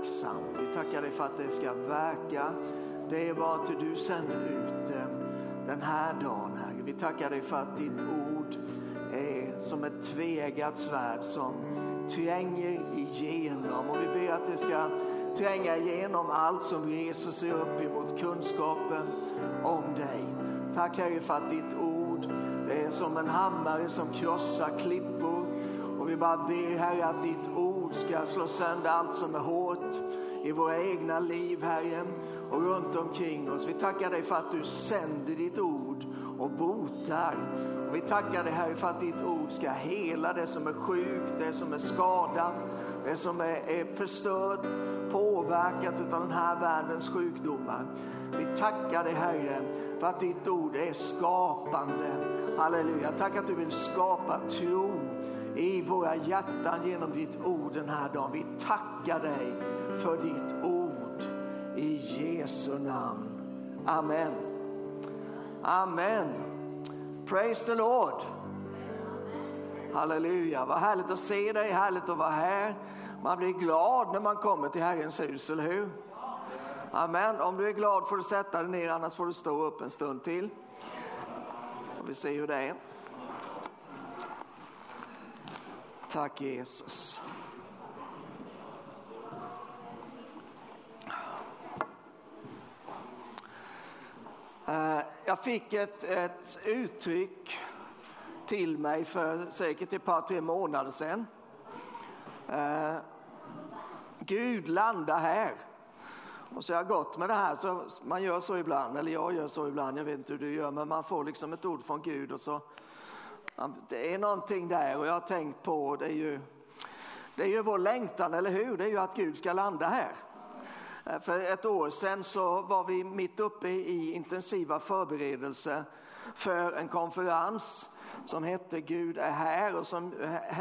verksam. Vi tackar dig för att det ska verka. Det är bara till du sänder ut eh, den här dagen, Herre. Vi tackar dig för att ditt ord är som ett tvegat svärd som tränger igenom och vi ber att det ska tränga igenom allt som reser sig upp emot kunskapen om dig. Tack Herre för att ditt ord är som en hammare som krossar klippor och vi bara ber Herre att ditt ord ska slå sönder allt som är hårt i våra egna liv Herre och runt omkring oss. Vi tackar dig för att du sänder ditt ord och botar. Och vi tackar dig Herre för att ditt ord ska hela det som är sjukt, det som är skadat, det som är, är förstört, påverkat av den här världens sjukdomar. Vi tackar dig Herre för att ditt ord är skapande. Halleluja. Tack att du vill skapa tro i våra hjärtan genom ditt ord den här dagen. Vi tackar dig för ditt ord i Jesu namn. Amen. Amen. Praise the Lord. Halleluja, vad härligt att se dig, härligt att vara här. Man blir glad när man kommer till Herrens hus, eller hur? Amen. Om du är glad får du sätta dig ner, annars får du stå upp en stund till. Och vi ser hur det är. Tack Jesus. Eh, jag fick ett, ett uttryck till mig för säkert ett par, tre månader sedan. Uh, Gud landa här. Och så har jag gått med det här, så man gör så ibland, eller jag gör så ibland, jag vet inte hur du gör, men man får liksom ett ord från Gud och så, det är någonting där och jag har tänkt på, det är ju, det är ju vår längtan, eller hur? Det är ju att Gud ska landa här. Eh, för ett år sedan så var vi mitt uppe i intensiva förberedelser för en konferens som hette Gud är här och som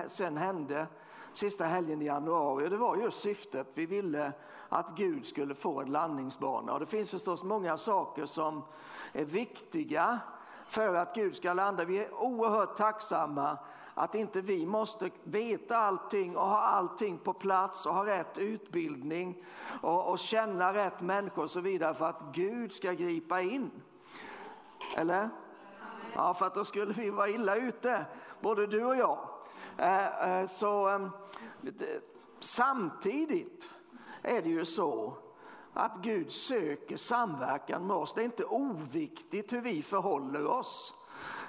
sen hände sista helgen i januari. Det var just syftet. Vi ville att Gud skulle få en landningsbana. Och det finns förstås många saker som är viktiga för att Gud ska landa. Vi är oerhört tacksamma att inte vi måste veta allting och ha allting på plats och ha rätt utbildning och, och känna rätt människor och så vidare för att Gud ska gripa in. Eller? Ja, för att då skulle vi vara illa ute, både du och jag. Eh, eh, så ehm, samtidigt är det ju så att Gud söker samverkan med oss. Det är inte oviktigt hur vi förhåller oss.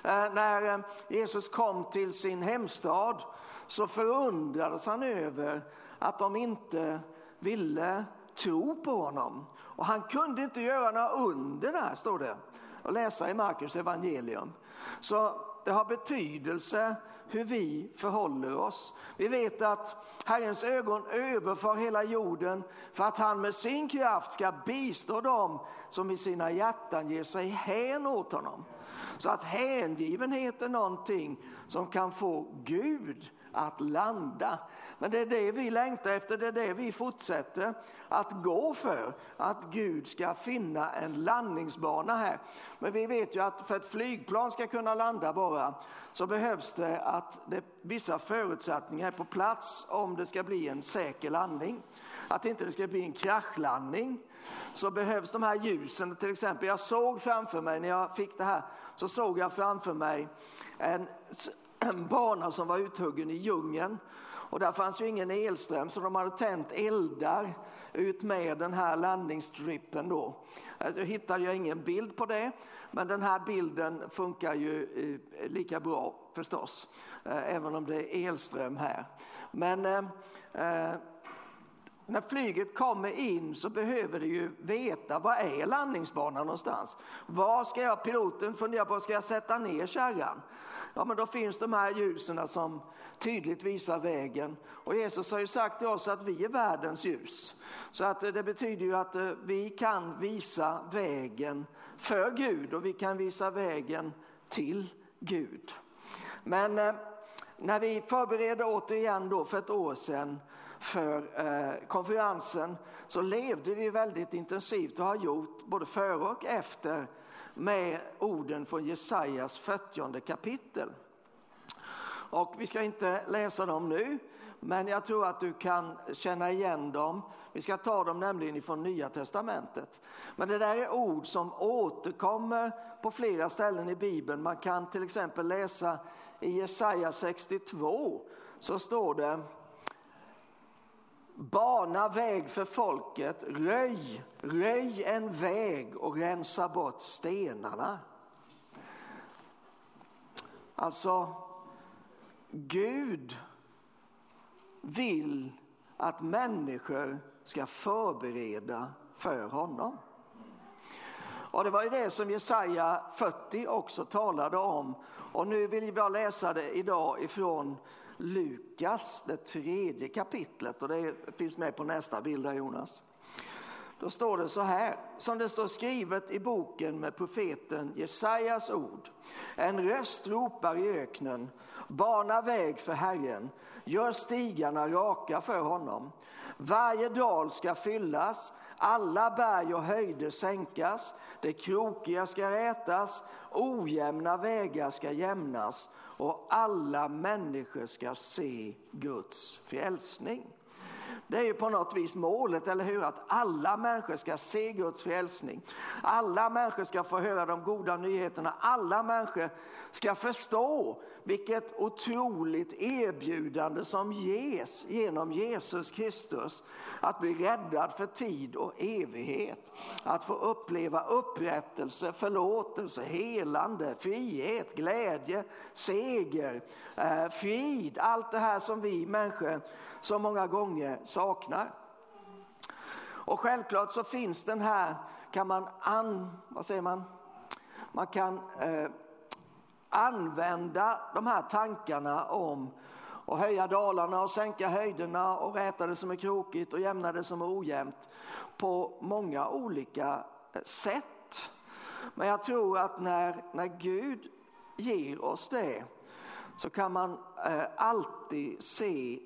Eh, när eh, Jesus kom till sin hemstad så förundrades han över att de inte ville tro på honom. Och han kunde inte göra några under där, står det och läsa i Markus evangelium. Så det har betydelse hur vi förhåller oss. Vi vet att Herrens ögon överför hela jorden för att han med sin kraft ska bistå dem som i sina hjärtan ger sig hän åt honom. Så att hängivenhet är någonting som kan få Gud att landa. Men det är det vi längtar efter, det är det vi fortsätter att gå för. Att Gud ska finna en landningsbana här. Men vi vet ju att för ett flygplan ska kunna landa bara så behövs det att det, vissa förutsättningar är på plats om det ska bli en säker landning. Att inte det ska bli en kraschlandning så behövs de här ljusen. Till exempel, jag såg framför mig när jag fick det här så såg jag framför mig en en bana som var uthuggen i djungeln och där fanns ju ingen elström så de hade tänt eldar ut med den här landningsstrippen då. Alltså, jag hittade jag ingen bild på det men den här bilden funkar ju eh, lika bra förstås eh, även om det är elström här. Men eh, eh när flyget kommer in så behöver det ju veta var är landningsbanan någonstans. Var ska jag, piloten fundera på, ska jag sätta ner kärran? Ja men då finns de här ljusen som tydligt visar vägen. Och Jesus har ju sagt till oss att vi är världens ljus. Så att eh, det betyder ju att eh, vi kan visa vägen för Gud och vi kan visa vägen till Gud. Men eh, när vi förberedde återigen då för ett år sedan för eh, konferensen så levde vi väldigt intensivt och har gjort både före och efter med orden från Jesajas 40 kapitel. Och vi ska inte läsa dem nu, men jag tror att du kan känna igen dem. Vi ska ta dem nämligen ifrån Nya Testamentet. Men det där är ord som återkommer på flera ställen i Bibeln. Man kan till exempel läsa i Jesaja 62 så står det Bana väg för folket, röj, röj en väg och rensa bort stenarna. Alltså, Gud vill att människor ska förbereda för honom. Och det var ju det som Jesaja 40 också talade om. Och nu vill jag läsa det idag ifrån Lukas, det tredje kapitlet och det finns med på nästa bild där Jonas. Då står det så här, som det står skrivet i boken med profeten Jesajas ord. En röst ropar i öknen, bana väg för Herren, gör stigarna raka för honom. Varje dal ska fyllas, alla berg och höjder sänkas, det krokiga ska rätas, ojämna vägar ska jämnas och alla människor ska se Guds frälsning. Det är ju på något vis målet, eller hur? Att alla människor ska se Guds frälsning. Alla människor ska få höra de goda nyheterna. Alla människor ska förstå vilket otroligt erbjudande som ges genom Jesus Kristus. Att bli räddad för tid och evighet. Att få uppleva upprättelse, förlåtelse, helande, frihet, glädje, seger, eh, frid. Allt det här som vi människor så många gånger saknar. Och självklart så finns den här, kan man, an, vad säger man? Man kan eh, använda de här tankarna om att höja dalarna och sänka höjderna och räta det som är krokigt och jämna det som är ojämnt på många olika eh, sätt. Men jag tror att när, när Gud ger oss det så kan man eh, alltid se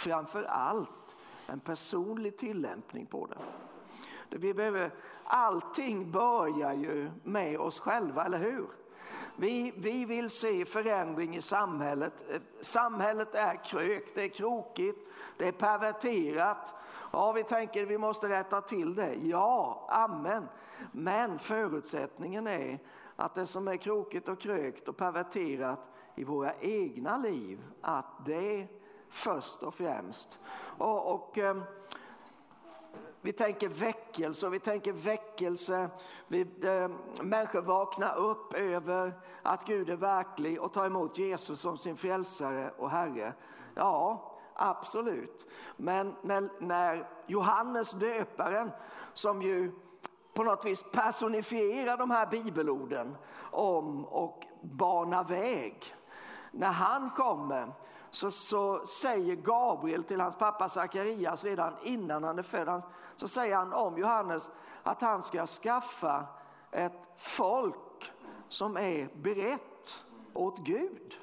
framför allt en personlig tillämpning på det. Vi behöver, allting börjar ju med oss själva, eller hur? Vi, vi vill se förändring i samhället. Samhället är krökt, det är krokigt, det är perverterat. Ja, vi tänker vi måste rätta till det. Ja, amen. Men förutsättningen är att det som är krokigt och krökt och perverterat i våra egna liv, att det först och främst. Och, och eh, vi tänker väckelse och vi tänker väckelse. Vi, eh, människor vaknar upp över att Gud är verklig och tar emot Jesus som sin frälsare och Herre. Ja, absolut. Men när, när Johannes döparen, som ju på något vis personifierar de här bibelorden om och bana väg. När han kommer så, så säger Gabriel till hans pappa Sakarias redan innan han är född, så säger han om Johannes att han ska skaffa ett folk som är berett åt Gud.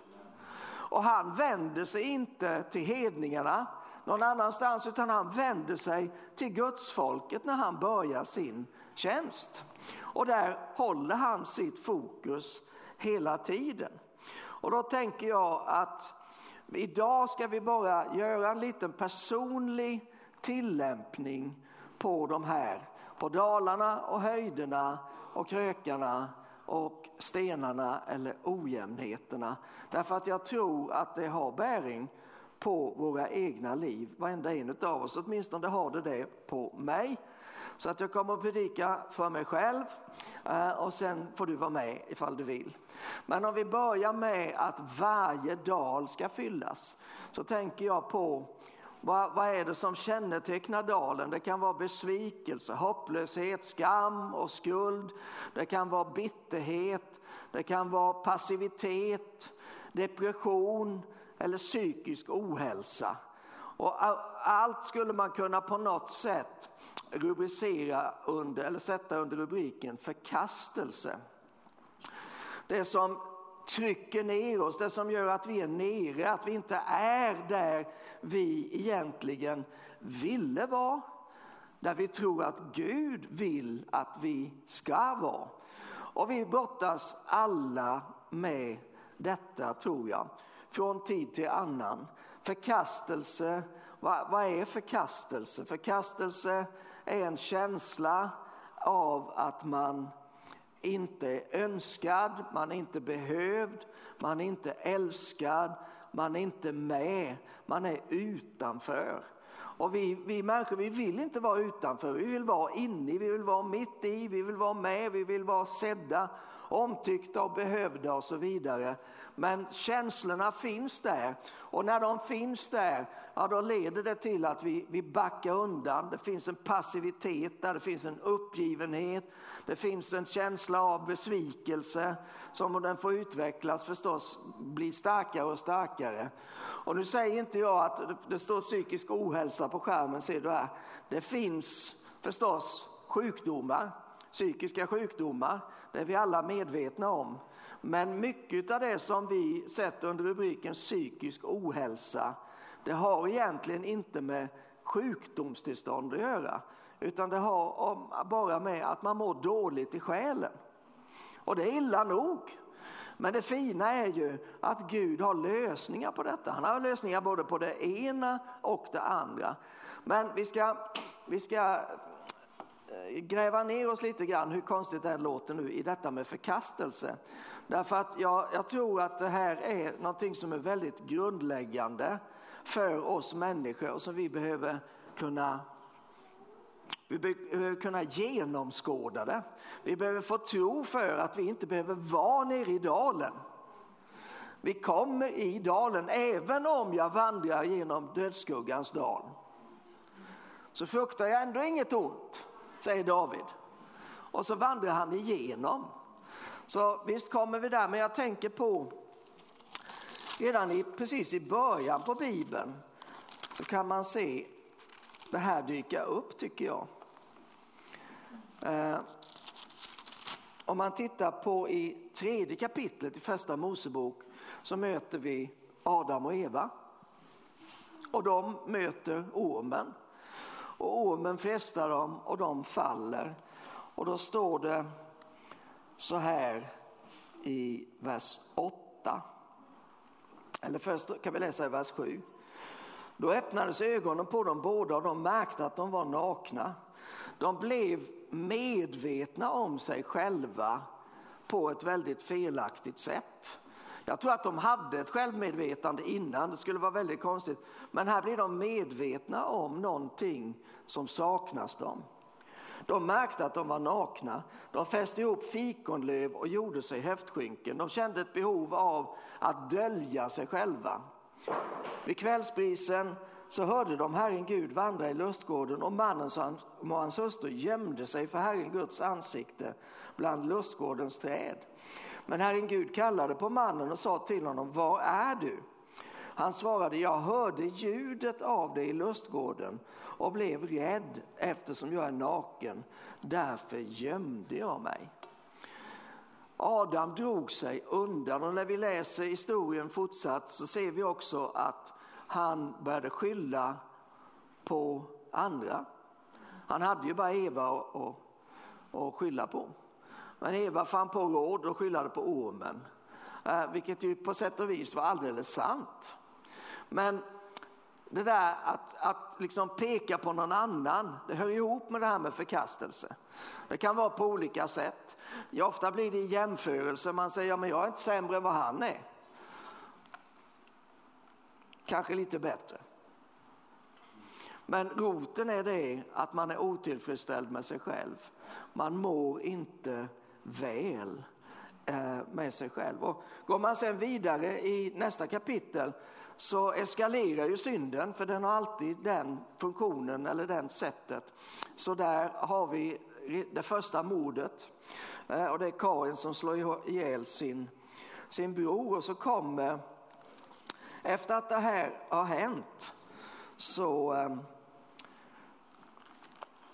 Och han vänder sig inte till hedningarna någon annanstans utan han vänder sig till gudsfolket när han börjar sin tjänst. Och där håller han sitt fokus hela tiden. Och då tänker jag att Idag ska vi bara göra en liten personlig tillämpning på de här, på dalarna och höjderna och krökarna och stenarna eller ojämnheterna. Därför att jag tror att det har bäring på våra egna liv, varenda en av oss. Åtminstone har det det på mig. Så att jag kommer att predika för mig själv Äh, och sen får du vara med ifall du vill. Men om vi börjar med att varje dal ska fyllas så tänker jag på vad, vad är det som kännetecknar dalen? Det kan vara besvikelse, hopplöshet, skam och skuld. Det kan vara bitterhet, det kan vara passivitet, depression eller psykisk ohälsa. Och allt skulle man kunna på något sätt rubricera under, eller sätta under rubriken förkastelse. Det som trycker ner oss, det som gör att vi är nere, att vi inte är där vi egentligen ville vara. Där vi tror att Gud vill att vi ska vara. Och vi brottas alla med detta tror jag. från tid till annan. Förkastelse, vad, vad är förkastelse? Förkastelse är en känsla av att man inte är önskad, man är inte behövd, man är inte älskad, man är inte med, man är utanför. Och vi, vi människor vi vill inte vara utanför, vi vill vara inne, vi vill vara mitt i, vi vill vara med, vi vill vara sedda, omtyckta och behövda och så vidare. Men känslorna finns där och när de finns där, ja då leder det till att vi, vi backar undan. Det finns en passivitet där, det finns en uppgivenhet, det finns en känsla av besvikelse som om den får utvecklas förstås blir starkare och starkare. Och nu säger inte jag att det står psykisk ohälsa på skärmen, ser du här. Det finns förstås sjukdomar, psykiska sjukdomar, det är vi alla medvetna om. Men mycket av det som vi sätter under rubriken psykisk ohälsa, det har egentligen inte med sjukdomstillstånd att göra, utan det har bara med att man mår dåligt i själen. Och det är illa nog. Men det fina är ju att Gud har lösningar på detta. Han har lösningar både på det ena och det andra. Men vi ska, vi ska Eh, gräva ner oss lite grann, hur konstigt det låter nu, i detta med förkastelse. Därför att jag, jag tror att det här är någonting som är väldigt grundläggande för oss människor och som vi behöver kunna vi behöver eh, kunna genomskåda det. Vi behöver få tro för att vi inte behöver vara nere i dalen. Vi kommer i dalen, även om jag vandrar genom dödsskuggans dal. Så fruktar jag ändå inget ont, säger David. Och så vandrar han igenom. Så visst kommer vi där, men jag tänker på redan i, precis i början på Bibeln så kan man se det här dyka upp tycker jag. Eh, om man tittar på i tredje kapitlet i första Mosebok så möter vi Adam och Eva. Och de möter ormen. Och ormen frestar dem och de faller. Och då står det så här i vers 8. Eller först kan vi läsa i vers 7. Då öppnades ögonen på dem båda och de märkte att de var nakna. De blev medvetna om sig själva på ett väldigt felaktigt sätt. Jag tror att de hade ett självmedvetande innan, det skulle vara väldigt konstigt. Men här blir de medvetna om någonting som saknas dem. De märkte att de var nakna. De fäste ihop fikonlöv och gjorde sig höftskynken. De kände ett behov av att dölja sig själva. Vid kvällsbrisen så hörde de Herren Gud vandra i lustgården och mannen och hans hustru gömde sig för Herren Guds ansikte bland lustgårdens träd. Men Herren Gud kallade på mannen och sa till honom, var är du? Han svarade, jag hörde ljudet av dig i lustgården och blev rädd eftersom jag är naken. Därför gömde jag mig. Adam drog sig undan och när vi läser historien fortsatt så ser vi också att han började skylla på andra. Han hade ju bara Eva att skylla på. Men Eva fann på råd och skyllde på ormen, eh, vilket ju på sätt och vis var alldeles sant. Men det där att, att liksom peka på någon annan, det hör ihop med det här med förkastelse. Det kan vara på olika sätt. Ja, ofta blir det jämförelser. jämförelse, man säger ja, men jag är inte sämre än vad han är. Kanske lite bättre. Men roten är det att man är otillfredsställd med sig själv. Man mår inte väl eh, med sig själv. Och går man sen vidare i nästa kapitel så eskalerar ju synden för den har alltid den funktionen eller det sättet. Så där har vi det första mordet eh, och det är Karin som slår ihjäl sin, sin bror och så kommer efter att det här har hänt så, eh,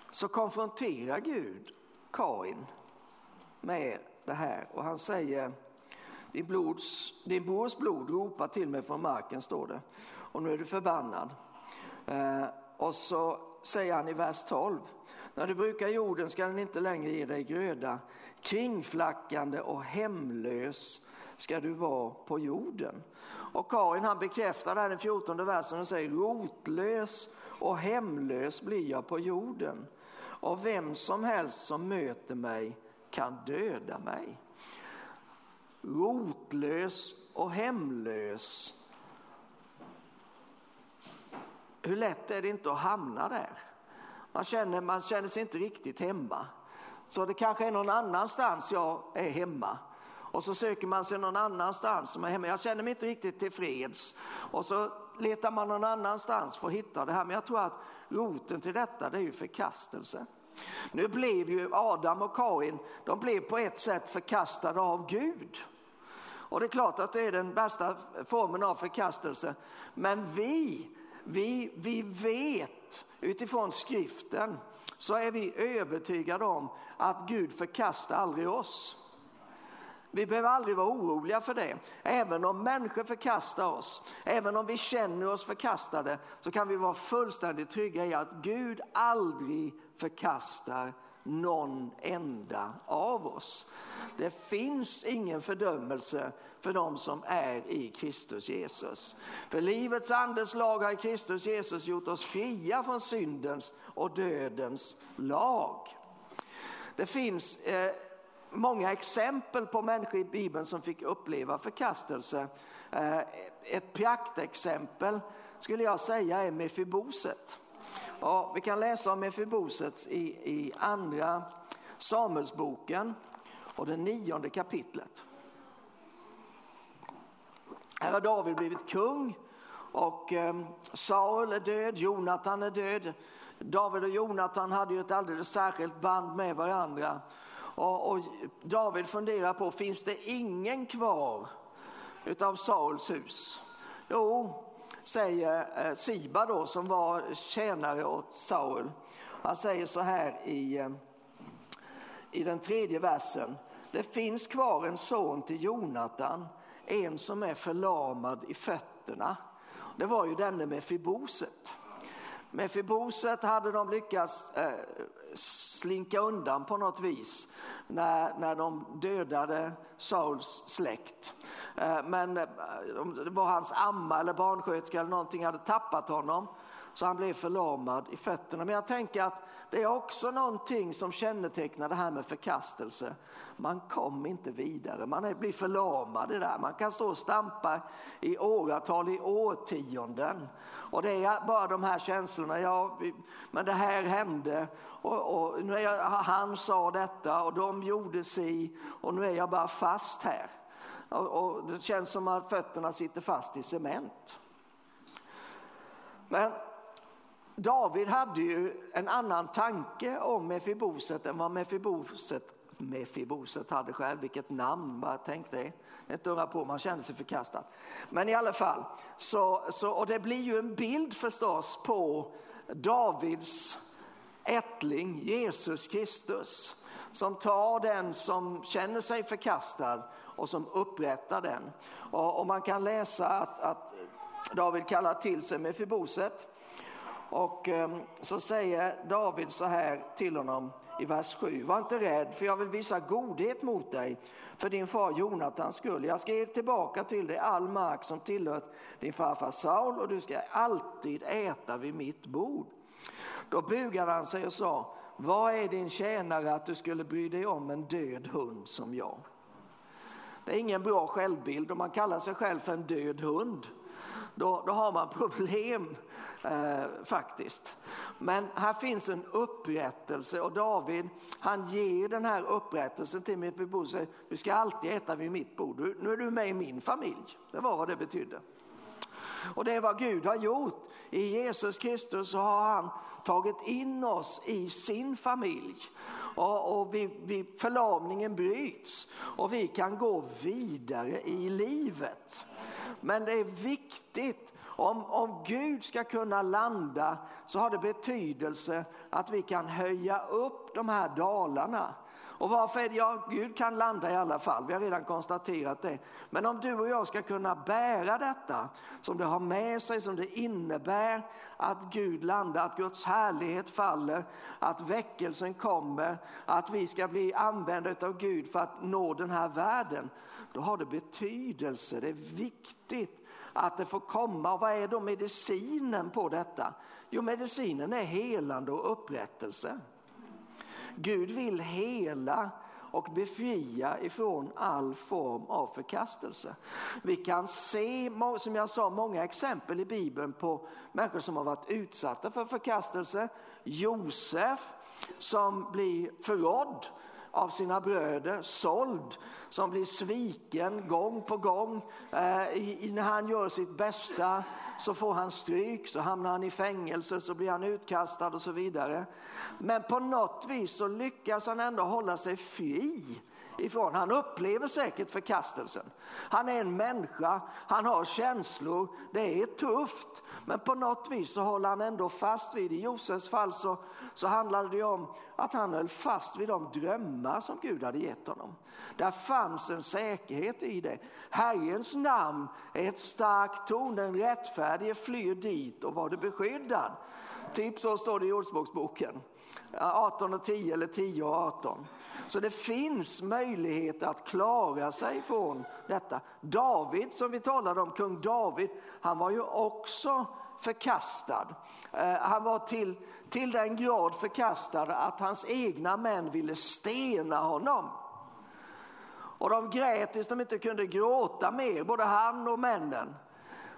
så konfronterar Gud Kain med det här och han säger din, blods, din brors blod ropar till mig från marken, står det. Och nu är du förbannad. Eh, och så säger han i vers 12. När du brukar jorden ska den inte längre ge dig gröda. Kringflackande och hemlös ska du vara på jorden. Och Karin han bekräftar där den 14 versen och säger rotlös och hemlös blir jag på jorden och vem som helst som möter mig kan döda mig. Rotlös och hemlös. Hur lätt är det inte att hamna där? Man känner, man känner sig inte riktigt hemma. Så det kanske är någon annanstans jag är hemma. Och så söker man sig någon annanstans som är hemma. Jag känner mig inte riktigt tillfreds. Och så letar man någon annanstans för att hitta det här. Men jag tror att roten till detta det är ju förkastelse. Nu blev ju Adam och Kain, de blev på ett sätt förkastade av Gud. Och det är klart att det är den bästa formen av förkastelse. Men vi, vi, vi vet utifrån skriften så är vi övertygade om att Gud förkastar aldrig oss. Vi behöver aldrig vara oroliga för det. Även om människor förkastar oss, även om vi känner oss förkastade, så kan vi vara fullständigt trygga i att Gud aldrig förkastar någon enda av oss. Det finns ingen fördömelse för dem som är i Kristus Jesus. För livets andes lag har i Kristus Jesus gjort oss fria från syndens och dödens lag. Det finns eh, många exempel på människor i Bibeln som fick uppleva förkastelse. Eh, ett praktexempel skulle jag säga är Mefiboset. Ja, vi kan läsa om Mefiboset i, i andra Samuelsboken och det nionde kapitlet. Här har David blivit kung och ehm, Saul är död, Jonatan är död. David och Jonatan hade ju ett alldeles särskilt band med varandra. Och, och David funderar på, finns det ingen kvar utav Sauls hus? Jo, säger eh, Siba då som var tjänare åt Saul. Han säger så här i, eh, i den tredje versen. Det finns kvar en son till Jonatan, en som är förlamad i fötterna. Det var ju denne med Fiboset. Med Fiboset hade de lyckats eh, slinka undan på något vis när, när de dödade Sauls släkt. Eh, men eh, det var hans amma eller barnsköterska eller någonting hade tappat honom så han blev förlamad i fötterna. Men jag tänker att det är också någonting som kännetecknar det här med förkastelse. Man kommer inte vidare, man blir förlamad i det där. Man kan stå och stampa i åratal, i årtionden. Och det är bara de här känslorna, ja, men det här hände och, och nu är jag, han sa detta och de gjorde si och nu är jag bara fast här. Och, och det känns som att fötterna sitter fast i cement. Men David hade ju en annan tanke om Mefiboset än vad Mefiboset, Mefiboset hade själv. Vilket namn, bara tänk det. Inte undra på, man kände sig förkastad. Men i alla fall, så, så, och det blir ju en bild förstås på Davids ättling Jesus Kristus som tar den som känner sig förkastad och som upprättar den. Och, och man kan läsa att, att David kallar till sig Mefiboset och ehm, så säger David så här till honom i vers 7. Var inte rädd för jag vill visa godhet mot dig för din far Jonatans skull. Jag ska ge tillbaka till dig all mark som tillhört din farfar Saul och du ska alltid äta vid mitt bord. Då bugade han sig och sa, vad är din tjänare att du skulle bry dig om en död hund som jag? Det är ingen bra självbild om man kallar sig själv för en död hund då, då har man problem eh, faktiskt. Men här finns en upprättelse och David han ger den här upprättelsen till mitt Mefiboseth. Du ska alltid äta vid mitt bord. Du, nu är du med i min familj. Det var vad det betydde. Och det är vad Gud har gjort. I Jesus Kristus så har han tagit in oss i sin familj. Och, och vi, vi, förlamningen bryts och vi kan gå vidare i livet. Men det är viktigt om, om Gud ska kunna landa så har det betydelse att vi kan höja upp de här dalarna. Och varför är det? Ja, Gud kan landa i alla fall, vi har redan konstaterat det. Men om du och jag ska kunna bära detta som det har med sig, som det innebär att Gud landar, att Guds härlighet faller, att väckelsen kommer, att vi ska bli använda av Gud för att nå den här världen. Då har det betydelse, det är viktigt att det får komma. Och vad är då medicinen på detta? Jo, medicinen är helande och upprättelse. Gud vill hela och befria ifrån all form av förkastelse. Vi kan se, som jag sa, många exempel i Bibeln på människor som har varit utsatta för förkastelse. Josef som blir förrådd av sina bröder, såld, som blir sviken gång på gång. Eh, i, när han gör sitt bästa så får han stryk, så hamnar han i fängelse, så blir han utkastad och så vidare. Men på något vis så lyckas han ändå hålla sig fri ifrån. Han upplever säkert förkastelsen. Han är en människa, han har känslor, det är tufft. Men på något vis så håller han ändå fast vid, i Josefs fall så, så handlade det om att han höll fast vid de drömmar som Gud hade gett honom. Där fanns en säkerhet i det. Herrens namn är ett starkt torn, den rättfärdige flyr dit och var det beskyddad. Typ så står det i Ordspråksboken. 18 och 10 eller 10 och 18. Så det finns möjlighet att klara sig från detta. David som vi talade om, kung David, han var ju också förkastad. Eh, han var till, till den grad förkastad att hans egna män ville stena honom. Och de grät tills de inte kunde gråta mer, både han och männen.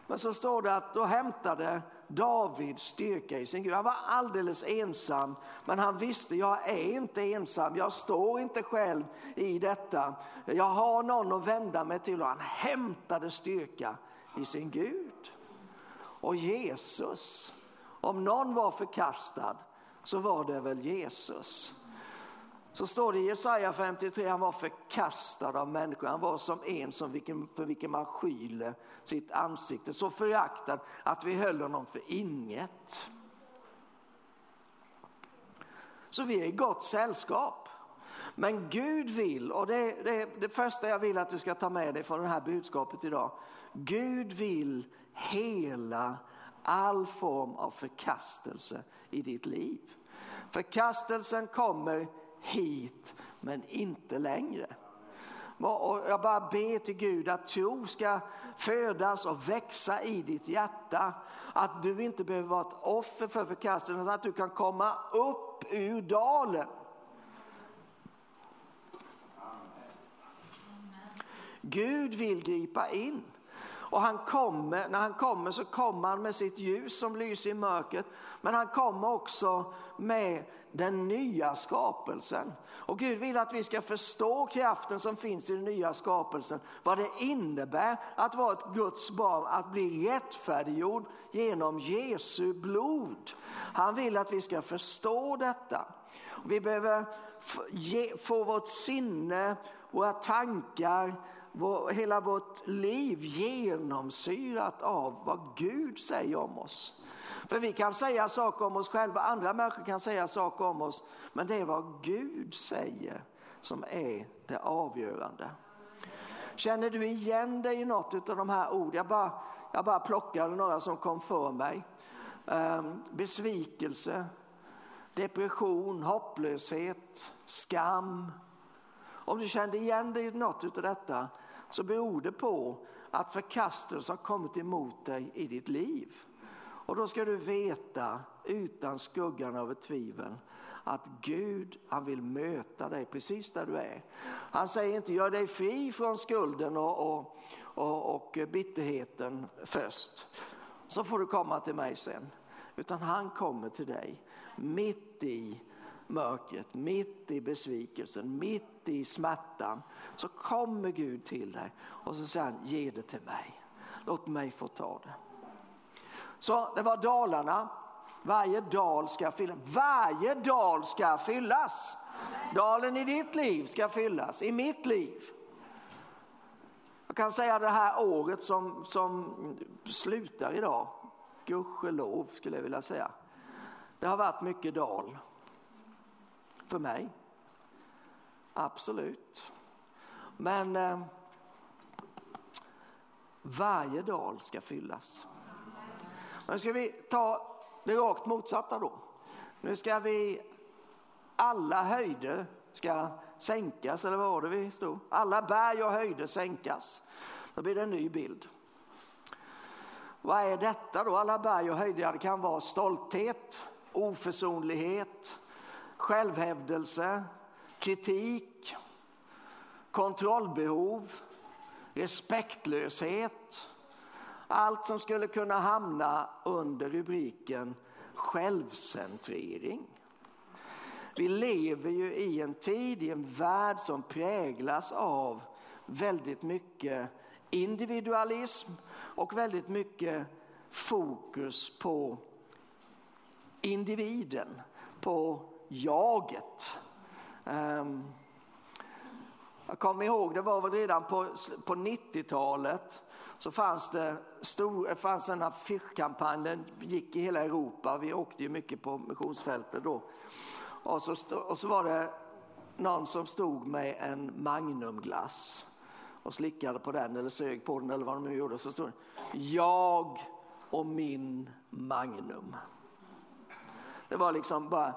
Men så står det att då hämtade Davids styrka i sin Gud. Han var alldeles ensam, men han visste jag är inte ensam. Jag står inte själv i detta. Jag har någon att vända mig till och han hämtade styrka i sin Gud. Och Jesus, om någon var förkastad så var det väl Jesus. Så står det i Jesaja 53, han var förkastad av människor. Han var som en som vilken, för vilken man skyler sitt ansikte. Så föraktad att vi höll honom för inget. Så vi är i gott sällskap. Men Gud vill, och det, det, det första jag vill att du ska ta med dig från det här budskapet idag. Gud vill hela all form av förkastelse i ditt liv. Förkastelsen kommer hit men inte längre. Och jag bara ber till Gud att tro ska födas och växa i ditt hjärta. Att du inte behöver vara ett offer för förkastelsen, utan att du kan komma upp ur dalen. Gud vill gripa in. Och han kommer, när han kommer så kommer han med sitt ljus som lyser i mörkret. Men han kommer också med den nya skapelsen. Och Gud vill att vi ska förstå kraften som finns i den nya skapelsen. Vad det innebär att vara ett Guds barn, att bli rättfärdiggjord genom Jesu blod. Han vill att vi ska förstå detta. Vi behöver få vårt sinne, våra tankar, vår, hela vårt liv genomsyrat av vad Gud säger om oss. För vi kan säga saker om oss själva, andra människor kan säga saker om oss, men det är vad Gud säger som är det avgörande. Känner du igen dig i något av de här orden? Jag bara, jag bara plockade några som kom för mig. Um, besvikelse, depression, hopplöshet, skam. Om du kände igen dig i något av detta så beror det på att förkastelse har kommit emot dig i ditt liv. Och då ska du veta utan skuggan av ett tvivel att Gud han vill möta dig precis där du är. Han säger inte gör dig fri från skulden och, och, och, och bitterheten först. Så får du komma till mig sen. Utan han kommer till dig mitt i mörkret, mitt i besvikelsen, mitt i smärtan. Så kommer Gud till dig och så säger han ge det till mig. Låt mig få ta det. Så det var Dalarna. Varje dal ska fyllas. Varje dal ska fyllas. Dalen i ditt liv ska fyllas, i mitt liv. Jag kan säga det här året som, som slutar idag, gudskelov skulle jag vilja säga. Det har varit mycket dal för mig. absolut. Men eh, varje dal ska fyllas. Men ska vi ta det rakt motsatta då. Nu ska vi alla höjder ska sänkas, eller vad var det vi stod? Alla berg och höjder sänkas. Då blir det en ny bild. Vad är detta då? Alla berg och höjder, det kan vara stolthet, oförsonlighet, självhävdelse, kritik, kontrollbehov, respektlöshet. Allt som skulle kunna hamna under rubriken självcentrering. Vi lever ju i en tid, i en värld som präglas av väldigt mycket individualism och väldigt mycket fokus på individen, på jaget. Um, jag kommer ihåg, det var väl redan på, på 90-talet så fanns det stor, fanns en affischkampanj, den gick i hela Europa, vi åkte ju mycket på missionsfältet då. Och så, och så var det någon som stod med en Magnumglass och slickade på den eller sög på den eller vad de nu gjorde. Så stod det Jag och min Magnum. Det var liksom bara,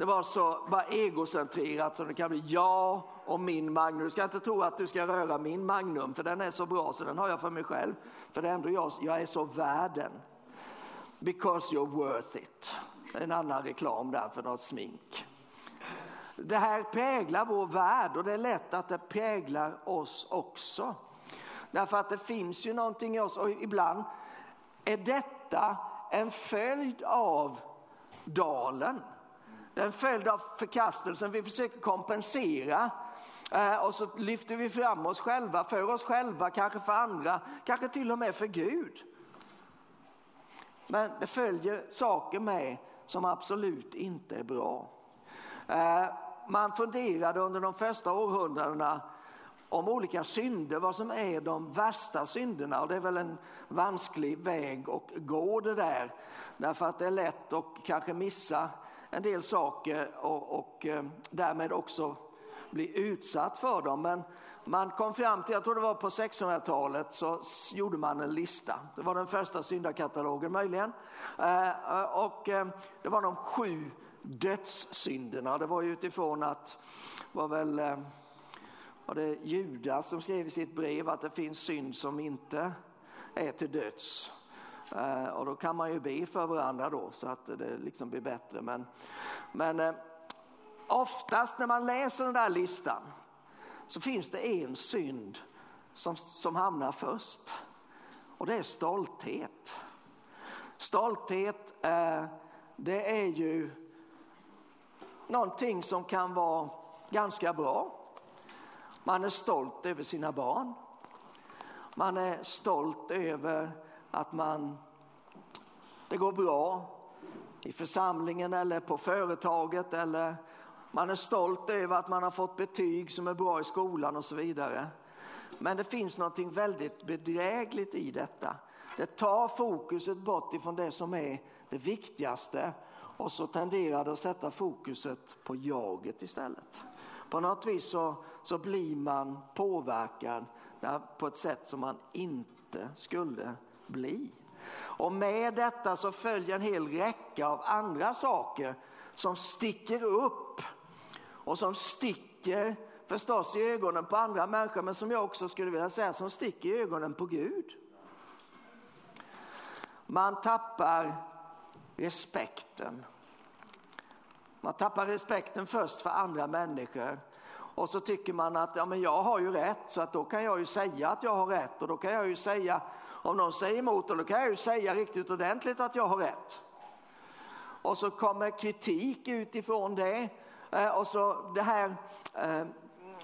det var så bara egocentrerat som det kan bli. Jag och min Magnum. Du ska inte tro att du ska röra min Magnum för den är så bra så den har jag för mig själv. För det är ändå jag, jag är så värd den. Because you're worth it. En annan reklam där för något smink. Det här präglar vår värld och det är lätt att det präglar oss också. Därför att det finns ju någonting i oss och ibland är detta en följd av dalen. Det är en följd av förkastelsen. Vi försöker kompensera eh, och så lyfter vi fram oss själva, för oss själva, kanske för andra, kanske till och med för Gud. Men det följer saker med som absolut inte är bra. Eh, man funderade under de första århundradena om olika synder, vad som är de värsta synderna. Och det är väl en vansklig väg att gå det där. Därför att det är lätt att kanske missa en del saker och, och eh, därmed också bli utsatt för dem. Men man kom fram till, jag tror det var på 1600-talet, så gjorde man en lista. Det var den första syndakatalogen möjligen. Eh, eh, och det var de sju dödssynderna. Det var utifrån att var väl var det Judas som skrev i sitt brev att det finns synd som inte är till döds. Eh, och då kan man ju be för varandra då så att det liksom blir bättre. Men, men eh, oftast när man läser den där listan så finns det en synd som, som hamnar först. Och det är stolthet. Stolthet, eh, det är ju någonting som kan vara ganska bra. Man är stolt över sina barn. Man är stolt över att man, det går bra i församlingen eller på företaget eller man är stolt över att man har fått betyg som är bra i skolan och så vidare. Men det finns något väldigt bedrägligt i detta. Det tar fokuset bort ifrån det som är det viktigaste och så tenderar det att sätta fokuset på jaget istället. På något vis så, så blir man påverkad på ett sätt som man inte skulle bli. Och med detta så följer en hel räcka av andra saker som sticker upp och som sticker förstås i ögonen på andra människor men som jag också skulle vilja säga som sticker i ögonen på Gud. Man tappar respekten. Man tappar respekten först för andra människor och så tycker man att ja, men jag har ju rätt så att då kan jag ju säga att jag har rätt och då kan jag ju säga om någon säger emot då kan jag ju säga riktigt ordentligt att jag har rätt. Och så kommer kritik utifrån det eh, och så det här eh,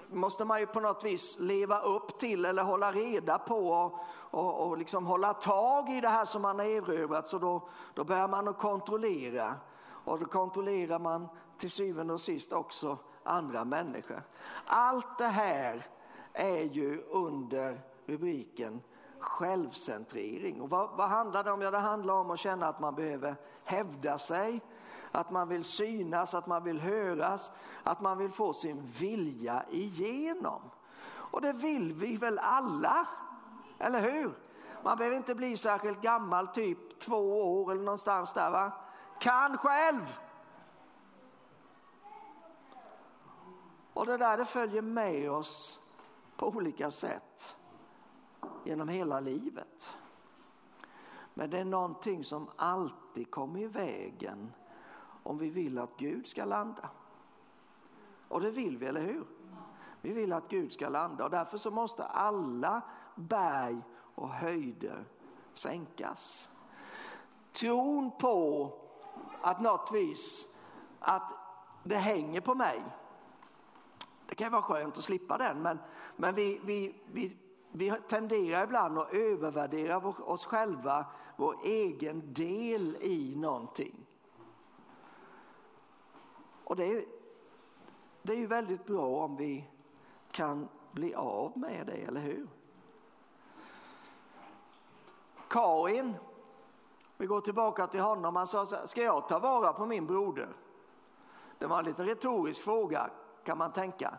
måste man ju på något vis leva upp till eller hålla reda på och, och, och liksom hålla tag i det här som man har erövrat. Så då, då börjar man att kontrollera och då kontrollerar man till syvende och sist också andra människor. Allt det här är ju under rubriken självcentrering. Och vad, vad handlar det om? Ja, det handlar om att känna att man behöver hävda sig, att man vill synas, att man vill höras, att man vill få sin vilja igenom. Och det vill vi väl alla, eller hur? Man behöver inte bli särskilt gammal, typ två år eller någonstans där va. Kan själv! Och det där det följer med oss på olika sätt genom hela livet. Men det är någonting som alltid kommer i vägen om vi vill att Gud ska landa. Och det vill vi, eller hur? Vi vill att Gud ska landa och därför så måste alla berg och höjder sänkas. Tron på att något vis att det hänger på mig. Det kan vara skönt att slippa den men, men vi, vi, vi, vi tenderar ibland att övervärdera oss själva, vår egen del i någonting. Och det, det är ju väldigt bra om vi kan bli av med det, eller hur? Karin, vi går tillbaka till honom, han sa så här, ska jag ta vara på min broder? Det var en lite retorisk fråga kan man tänka.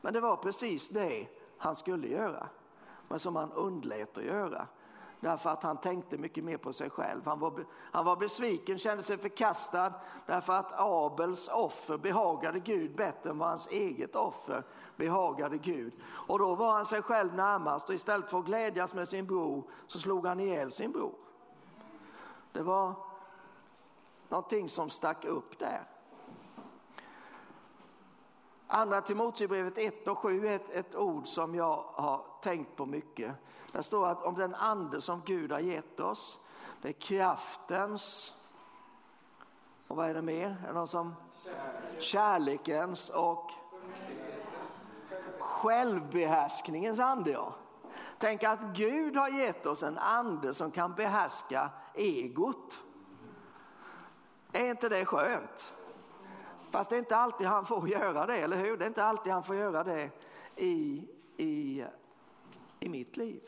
Men det var precis det han skulle göra, men som han undlät att göra. Därför att han tänkte mycket mer på sig själv. Han var, han var besviken, kände sig förkastad därför att Abels offer behagade Gud bättre än vad hans eget offer behagade Gud. Och då var han sig själv närmast och istället för att glädjas med sin bror så slog han ihjäl sin bror. Det var någonting som stack upp där. Andra Timoteusbrevet 1 och 7 är ett, ett, ord som jag har tänkt på mycket. Där står att om den ande som Gud har gett oss, det är kraftens, och vad är det mer? Är det någon som? Kärlekens och självbehärskningens ande. Ja. Tänk att Gud har gett oss en ande som kan behärska egot. Är inte det skönt? Fast det är inte alltid han får göra det, eller hur? Det är inte alltid han får göra det i, i, i mitt liv.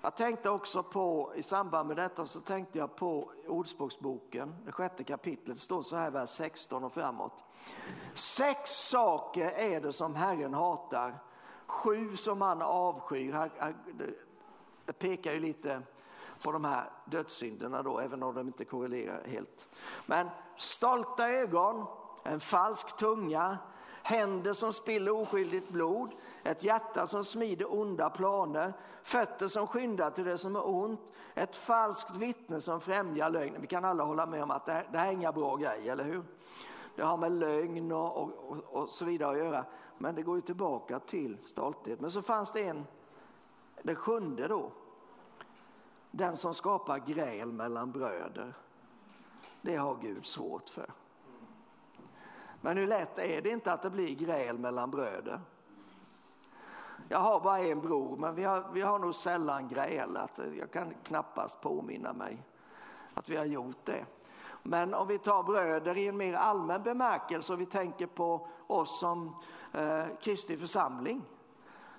Jag tänkte också på, i samband med detta så tänkte jag på Ordspråksboken, det sjätte kapitlet, det står så här vers 16 och framåt. Sex saker är det som Herren hatar, sju som han avskyr. Det pekar ju lite på de här dödssynderna då, även om de inte korrelerar helt. Men stolta ögon, en falsk tunga, händer som spiller oskyldigt blod, ett hjärta som smider onda planer, fötter som skyndar till det som är ont, ett falskt vittne som främjar lögn. Vi kan alla hålla med om att det här, det här är inga bra grejer, eller hur? Det har med lögn och, och, och, så vidare att göra. Men det går ju tillbaka till stolthet. Men så fanns det en, det sjunde då, den som skapar gräl mellan bröder, det har Gud svårt för. Men hur lätt är det inte att det blir gräl mellan bröder? Jag har bara en bror, men vi har, vi har nog sällan grälat. Jag kan knappast påminna mig att vi har gjort det. Men om vi tar bröder i en mer allmän bemärkelse och vi tänker på oss som eh, Kristi församling.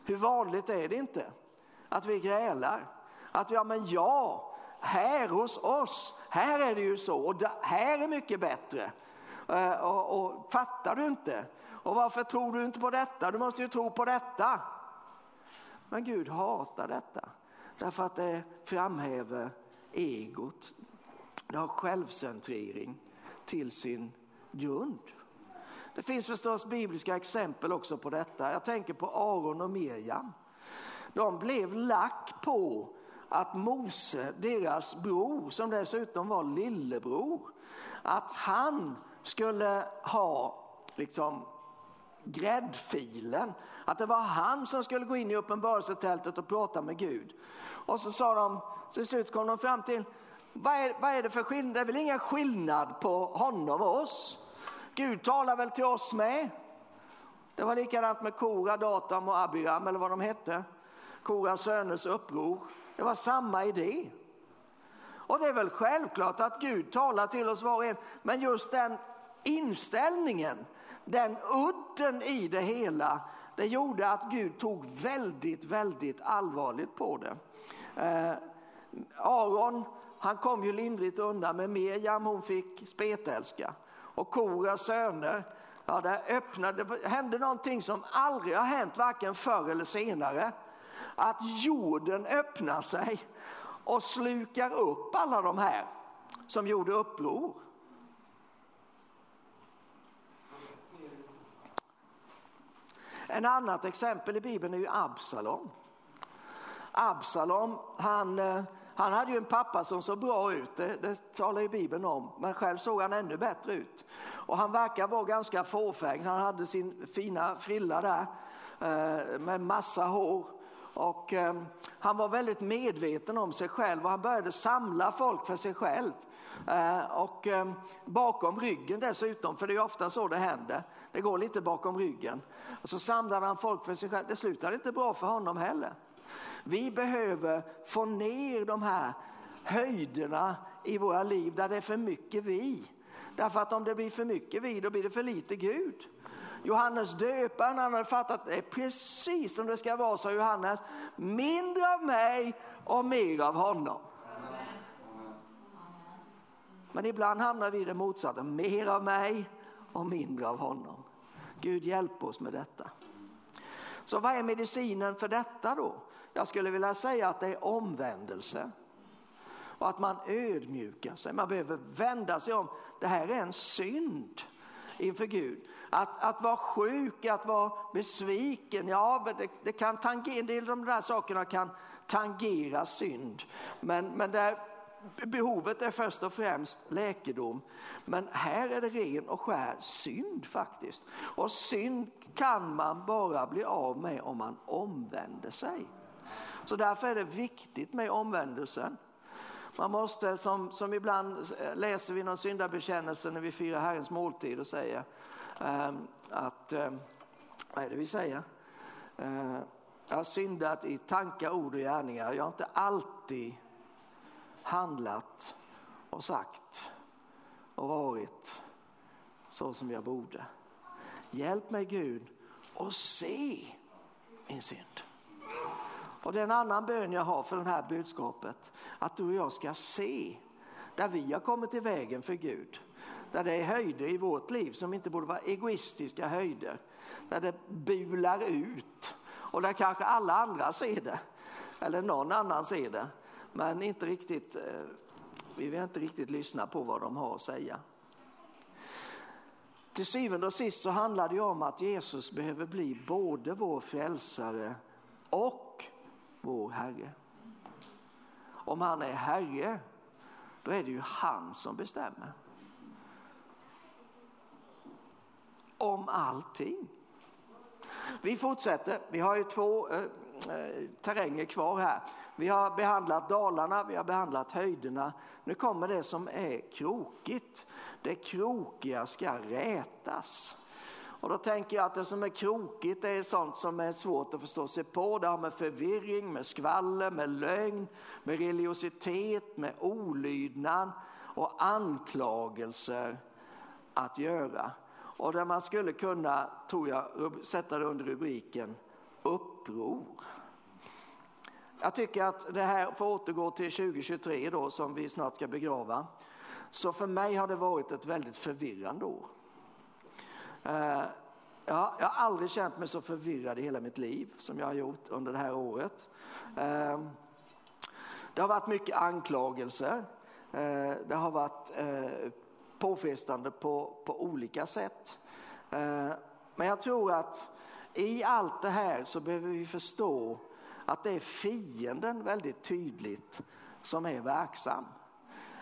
Hur vanligt är det inte att vi grälar? Att ja, men ja, här hos oss, här är det ju så och det, här är mycket bättre. Eh, och, och, fattar du inte? Och varför tror du inte på detta? Du måste ju tro på detta. Men Gud hatar detta därför att det framhäver egot. Det har självcentrering till sin grund. Det finns förstås bibliska exempel också på detta. Jag tänker på Aron och Miriam. De blev lack på att Mose, deras bror, som dessutom var lillebror, att han skulle ha liksom gräddfilen. Att det var han som skulle gå in i uppenbarelsetältet och prata med Gud. Och så sa de, så till slut kom de fram till, vad är, vad är det för skillnad? Det är väl ingen skillnad på honom och oss? Gud talar väl till oss med? Det var likadant med Kora, Datam och Abiram eller vad de hette. Koras söners uppror. Det var samma idé. Och det är väl självklart att Gud talar till oss var och en, men just den inställningen, den udden i det hela, det gjorde att Gud tog väldigt, väldigt allvarligt på det. Eh, Aron han kom ju lindrigt undan men Mirjam, hon fick spetälska. Och Koras söner, ja, där öppnade, det hände någonting som aldrig har hänt varken förr eller senare. Att jorden öppnar sig och slukar upp alla de här som gjorde uppror. En annat exempel i Bibeln är ju Absalom. Absalom, han, eh, han hade ju en pappa som såg bra ut, det, det talar ju Bibeln om, men själv såg han ännu bättre ut. Och han verkar vara ganska fåfäng, han hade sin fina frilla där eh, med massa hår. Och eh, han var väldigt medveten om sig själv och han började samla folk för sig själv. Eh, och eh, bakom ryggen dessutom, för det är ofta så det händer. Det går lite bakom ryggen. Och så samlade han folk för sig själv. Det slutade inte bra för honom heller. Vi behöver få ner de här höjderna i våra liv där det är för mycket vi. Därför att om det blir för mycket vi, då blir det för lite Gud. Johannes döparen han hade fattat det precis som det ska vara, sa Johannes. Mindre av mig och mer av honom. Men ibland hamnar vi i det motsatta, mer av mig och mindre av honom. Gud hjälp oss med detta. Så vad är medicinen för detta då? Jag skulle vilja säga att det är omvändelse och att man ödmjukar sig. Man behöver vända sig om. Det här är en synd inför Gud. Att, att vara sjuk, att vara besviken, ja det, det kan tangera, en del av de där sakerna kan tangera synd. Men, men där behovet är först och främst läkedom. Men här är det ren och skär synd faktiskt. Och synd kan man bara bli av med om man omvänder sig. Så därför är det viktigt med omvändelsen. Man måste, som, som ibland eh, läser vi någon syndabekännelse när vi firar Herrens måltid och säger eh, att, eh, vad är det vi säger? Eh, jag har syndat i tankar, ord och gärningar. Jag har inte alltid handlat och sagt och varit så som jag borde. Hjälp mig Gud och se min synd. Och det är en annan bön jag har för det här budskapet. Att du och jag ska se där vi har kommit i vägen för Gud. Där det är höjder i vårt liv som inte borde vara egoistiska höjder. Där det bular ut och där kanske alla andra ser det. Eller någon annan ser det. Men inte riktigt, eh, vi vill inte riktigt lyssna på vad de har att säga. Till syvende och sist så handlar det om att Jesus behöver bli både vår frälsare och vår Herre. Om han är Herre, då är det ju han som bestämmer. Om allting. Vi fortsätter, vi har ju två eh, eh terränger kvar här. Vi har behandlat dalarna, vi har behandlat höjderna. Nu kommer det som är krokigt. Det krokiga ska rätas. Och då tänker jag att det som är krokigt är sånt som är svårt att förstå sig på. Det har med förvirring, med skvaller, med lögn, med religiositet, med olydnad och anklagelser att göra. Och där man skulle kunna, tror jag, sätta det under rubriken uppror. Jag tycker att det här får återgå till 2023 då som vi snart ska begrava. Så för mig har det varit ett väldigt förvirrande år. Eh, ja, jag har aldrig känt mig så förvirrad i hela mitt liv som jag har gjort under det här året. Ehm, det har varit mycket anklagelser. Eh, det har varit eh, påfrestande på, på olika sätt. Men jag tror att i allt det här så behöver vi förstå att det är fienden väldigt tydligt som är verksam.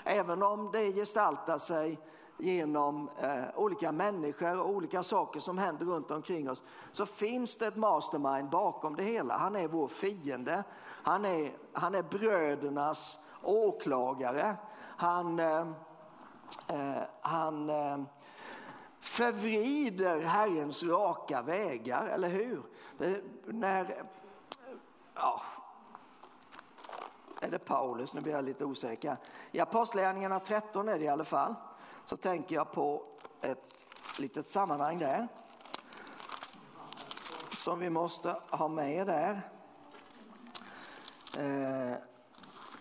Även om det gestaltar sig genom eh, olika människor och olika saker som händer runt omkring oss så finns det ett mastermind bakom det hela. Han är vår fiende. Han är, han är brödernas åklagare. Han, eh, eh, han eh, förvrider Herrens raka vägar, eller hur? Det, när eh, ja, är det Paulus, nu blir jag lite osäker. I Apostlagärningarna 13 är det i alla fall. Så tänker jag på ett litet sammanhang där. Som vi måste ha med där. Eh,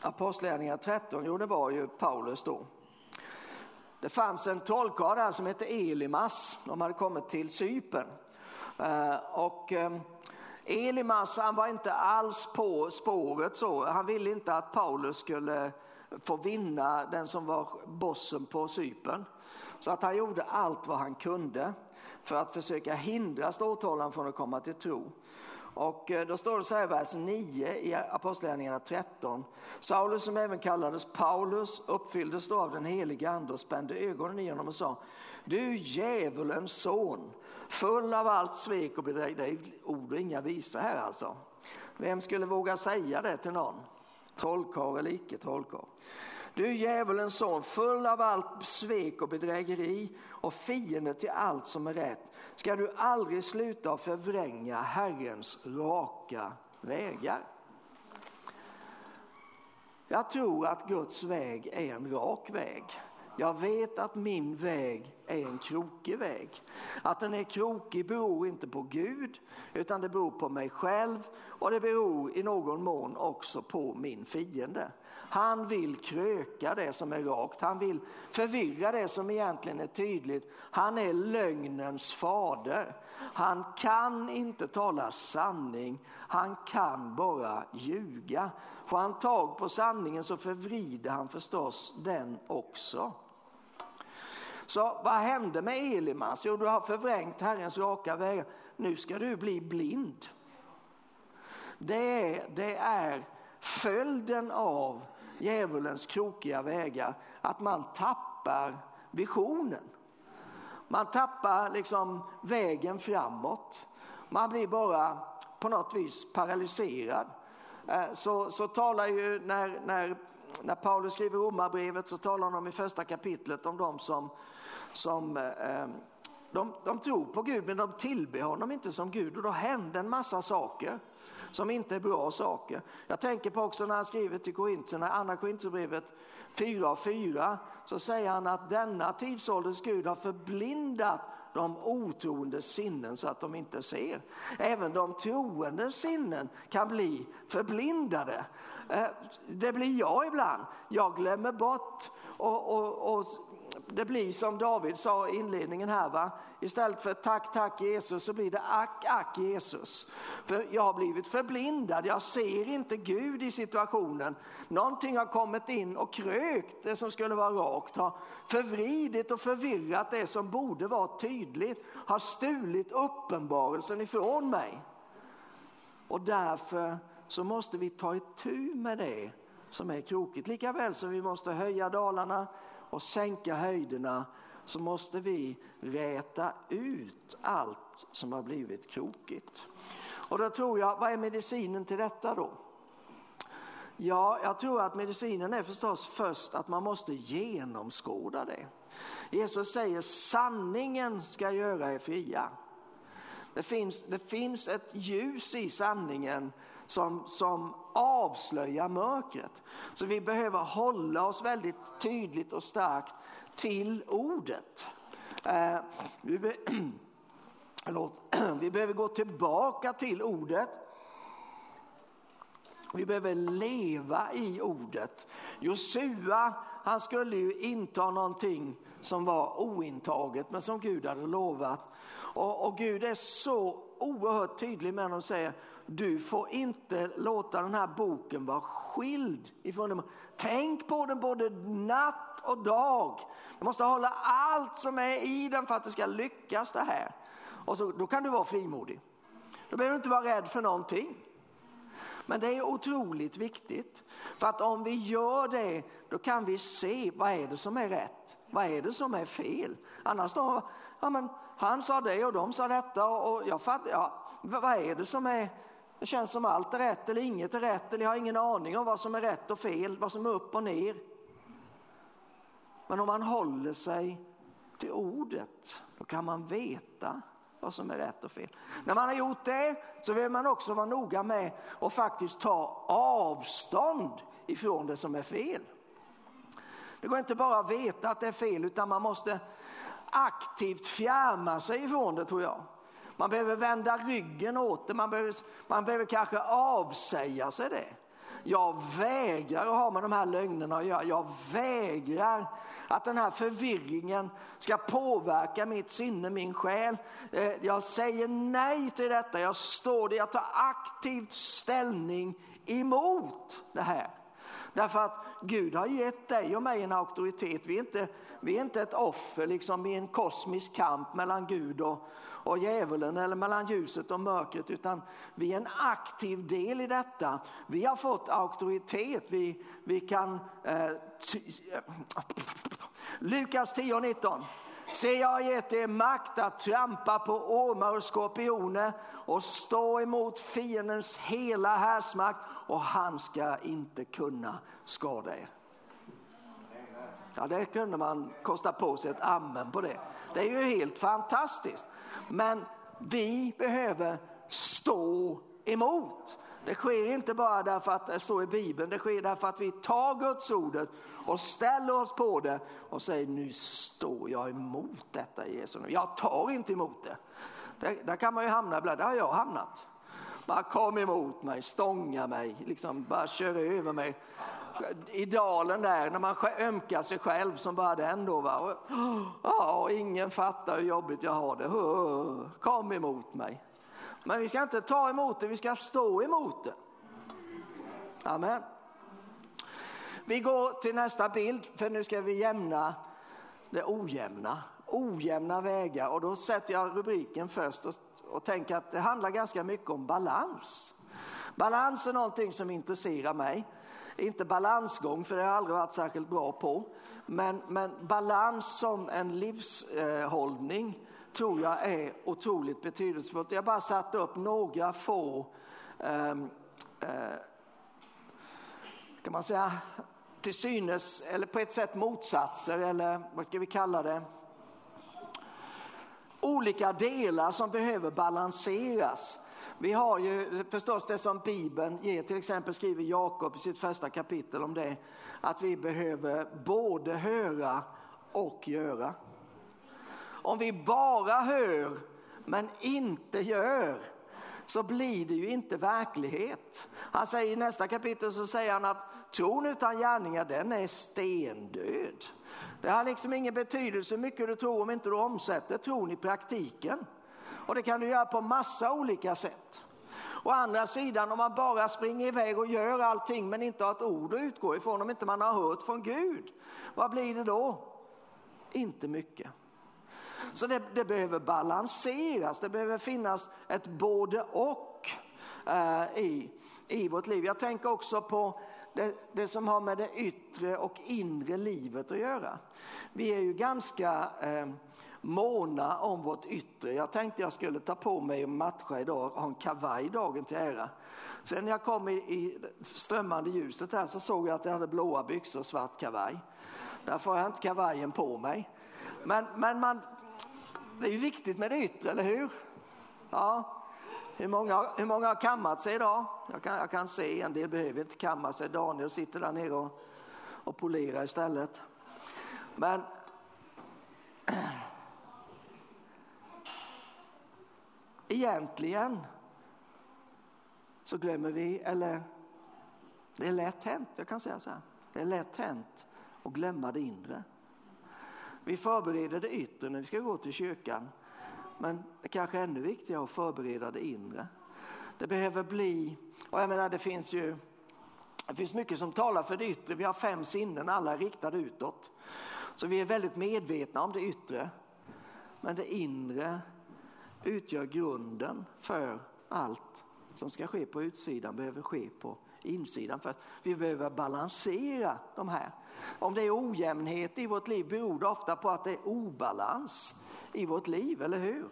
Apostlagärningarna 13, jo det var ju Paulus då. Det fanns en trollkarl där som hette Elimas, de hade kommit till Cypern. Eh, och eh, Elimas han var inte alls på spåret så, han ville inte att Paulus skulle få vinna den som var bossen på Cypern. Så att han gjorde allt vad han kunde för att försöka hindra ståthållaren från att komma till tro. Och eh, då står det så här i vers 9 i Apostlagärningarna 13. Saulus som även kallades Paulus uppfylldes då av den heliga ande och spände ögonen i honom och sa Du djävulens son, full av allt svek och bedrägeri. Det är ord och inga visa här alltså. Vem skulle våga säga det till någon? Trollkarl eller icke trollkarl. Du djävulens son, full av allt svek och bedrägeri och fiende till allt som är rätt, ska du aldrig sluta att förvränga Herrens raka vägar. Jag tror att Guds väg är en rak väg. Jag vet att min väg är en krokig väg. Att den är krokig beror inte på Gud utan det beror på mig själv och det beror i någon mån också på min fiende. Han vill kröka det som är rakt, han vill förvirra det som egentligen är tydligt. Han är lögnens fader. Han kan inte tala sanning, han kan bara ljuga. Får han tag på sanningen så förvrider han förstås den också. Så vad hände med Elimas? Jo, du har förvrängt Herrens raka vägar. Nu ska du bli blind. Det, det är följden av djävulens krokiga vägar, att man tappar visionen. Man tappar liksom vägen framåt. Man blir bara på något vis paralyserad. Eh, så, så talar ju när, när, när Paulus skriver Romarbrevet så talar han om i första kapitlet om de som, som eh, de, de tror på Gud men de tillber honom inte som Gud och då händer en massa saker som inte är bra saker. Jag tänker på också när han skriver till Korintierna, andra Korintierbrevet 4 av 4, så säger han att denna tidsålders Gud har förblindat de otroende sinnen så att de inte ser. Även de troende sinnen kan bli förblindade. Eh, det blir jag ibland. Jag glömmer bort och, och, och det blir som David sa i inledningen här. Va? Istället för tack, tack Jesus så blir det ack, ack Jesus. För jag har blivit förblindad, jag ser inte Gud i situationen. Någonting har kommit in och krökt det som skulle vara rakt, har förvridit och förvirrat det som borde vara tydligt, har stulit uppenbarelsen ifrån mig. Och därför så måste vi ta itu med det som är krokigt. Lika väl som vi måste höja dalarna, och sänka höjderna så måste vi räta ut allt som har blivit krokigt. Och då tror jag, vad är medicinen till detta då? Ja, jag tror att medicinen är förstås först att man måste genomskåda det. Jesus säger sanningen ska göra er fria. Det finns, det finns ett ljus i sanningen som, som avslöjar mörkret. Så vi behöver hålla oss väldigt tydligt och starkt till ordet. Eh, vi, be vi behöver gå tillbaka till ordet. Vi behöver leva i ordet. Josua, han skulle ju inta någonting som var ointaget men som Gud hade lovat. Och, och Gud är så oerhört tydlig med honom och säger du får inte låta den här boken vara skild ifrån dem. Tänk på den både natt och dag. Du måste hålla allt som är i den för att det ska lyckas det här. Och så, då kan du vara frimodig. Då behöver du inte vara rädd för någonting. Men det är otroligt viktigt. För att om vi gör det, då kan vi se vad är det som är rätt. Vad är det som är fel? Annars då, ja men han sa det och de sa detta och jag fattar, ja, vad är det som är det känns som allt är rätt eller inget är rätt eller jag har ingen aning om vad som är rätt och fel, vad som är upp och ner. Men om man håller sig till ordet, då kan man veta vad som är rätt och fel. När man har gjort det så vill man också vara noga med att faktiskt ta avstånd ifrån det som är fel. Det går inte bara att veta att det är fel utan man måste aktivt fjärma sig ifrån det tror jag. Man behöver vända ryggen åt det, man behöver, man behöver kanske avsäga sig det. jag vägrar att ha med de här lögnerna att göra. Jag vägrar att den här förvirringen ska påverka mitt sinne, min själ. Eh, jag säger nej till detta. Jag står det, jag tar aktivt ställning emot det här. Därför att Gud har gett dig och mig en auktoritet. Vi är inte, vi är inte ett offer liksom i en kosmisk kamp mellan Gud och, och djävulen eller mellan ljuset och mörkret utan vi är en aktiv del i detta. Vi har fått auktoritet. Vi, vi kan... Eh, eh Lukas 10 och 19. Se, jag har gett er makt att trampa på ormar och skorpioner och stå emot fiendens hela härsmakt och han ska inte kunna skada er. Ja, det kunde man kosta på sig ett amen på det. Det är ju helt fantastiskt. Men vi behöver stå emot. Det sker inte bara därför att det står i Bibeln, det sker därför att vi tar Guds ordet och ställer oss på det och säger nu står jag emot detta i Jesu Jag tar inte emot det. Där, där kan man ju hamna ibland, där har jag hamnat. Bara kom emot mig, stånga mig, liksom bara kör över mig. I dalen där när man ömkar sig själv som bara den då. Va? Och, ja, ingen fattar hur jobbigt jag har det. Kom emot mig. Men vi ska inte ta emot det, vi ska stå emot det. Amen. Vi går till nästa bild för nu ska vi jämna det ojämna. Ojämna vägar och då sätter jag rubriken först och, och tänker att det handlar ganska mycket om balans. Balans är någonting som intresserar mig. Inte balansgång för det har jag aldrig varit särskilt bra på. Men, men balans som en livshållning tror jag är otroligt betydelsefullt. Jag bara satt upp några få eh, eh, kan man säga till synes eller på ett sätt motsatser eller vad ska vi kalla det? Olika delar som behöver balanseras. Vi har ju förstås det som Bibeln ger, till exempel skriver Jakob i sitt första kapitel om det, att vi behöver både höra och göra. Om vi bara hör men inte gör så blir det ju inte verklighet. Han säger i nästa kapitel så säger han att tron utan gärningar den är stendöd. Det har liksom ingen betydelse hur mycket du tror om inte du omsätter tron i praktiken. Och det kan du göra på massa olika sätt. Å andra sidan om man bara springer iväg och gör allting men inte har ett ord att utgå ifrån om inte man har hört från Gud. Vad blir det då? Inte mycket. Så det, det behöver balanseras, det behöver finnas ett både och eh, i, i vårt liv. Jag tänker också på det, det, som har med det yttre och inre livet att göra. Vi är ju ganska eh, måna om vårt yttre. Jag tänkte jag skulle ta på mig och matcha idag och ha en kavaj dagen till ära. Sen när jag kom i, i strömmande ljuset här så såg jag att jag hade blåa byxor och svart kavaj. Därför har jag inte kavajen på mig. Men, men man, det är ju viktigt med det yttre, eller hur? Ja. Hur många, hur många har kammat sig idag? Jag kan, jag kan se, en del behöver inte kamma sig. Daniel sitter där nere och, och polerar istället. Men egentligen så glömmer vi, eller det är lätt hänt, jag kan säga så här. Det är lätt hänt att glömma det inre. Vi förbereder det yttre när vi ska gå till kyrkan. Men det kanske är ännu viktigare att förbereda det inre. Det behöver bli, och jag menar det finns ju det finns mycket som talar för det yttre. Vi har fem sinnen, alla är riktade utåt. Så vi är väldigt medvetna om det yttre. Men det inre utgör grunden för allt som ska ske på utsidan behöver ske på insidan. För att vi behöver balansera de här. Om det är ojämnhet i vårt liv beror det ofta på att det är obalans i vårt liv, eller hur?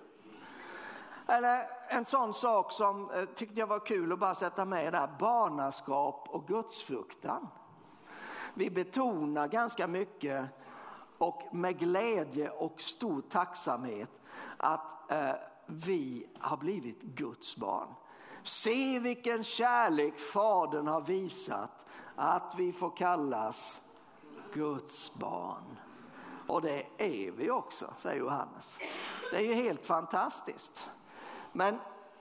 Eller en sån sak som eh, tyckte jag var kul att bara sätta med där, barnaskap och gudsfruktan. Vi betonar ganska mycket och med glädje och stor tacksamhet att eh, vi har blivit Guds barn. Se vilken kärlek Fadern har visat att vi får kallas Guds barn. Och det är vi också, säger Johannes. Det är ju helt fantastiskt. Men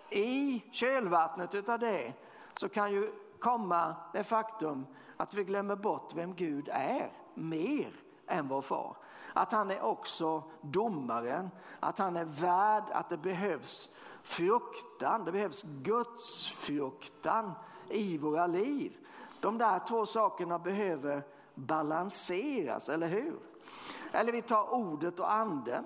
i kölvattnet utav det så kan ju komma det faktum att vi glömmer bort vem Gud är mer än vår far. Att han är också domaren, att han är värd att det behövs fruktan, det behövs Guds fruktan i våra liv. De där två sakerna behöver balanseras, eller hur? Eller vi tar ordet och anden.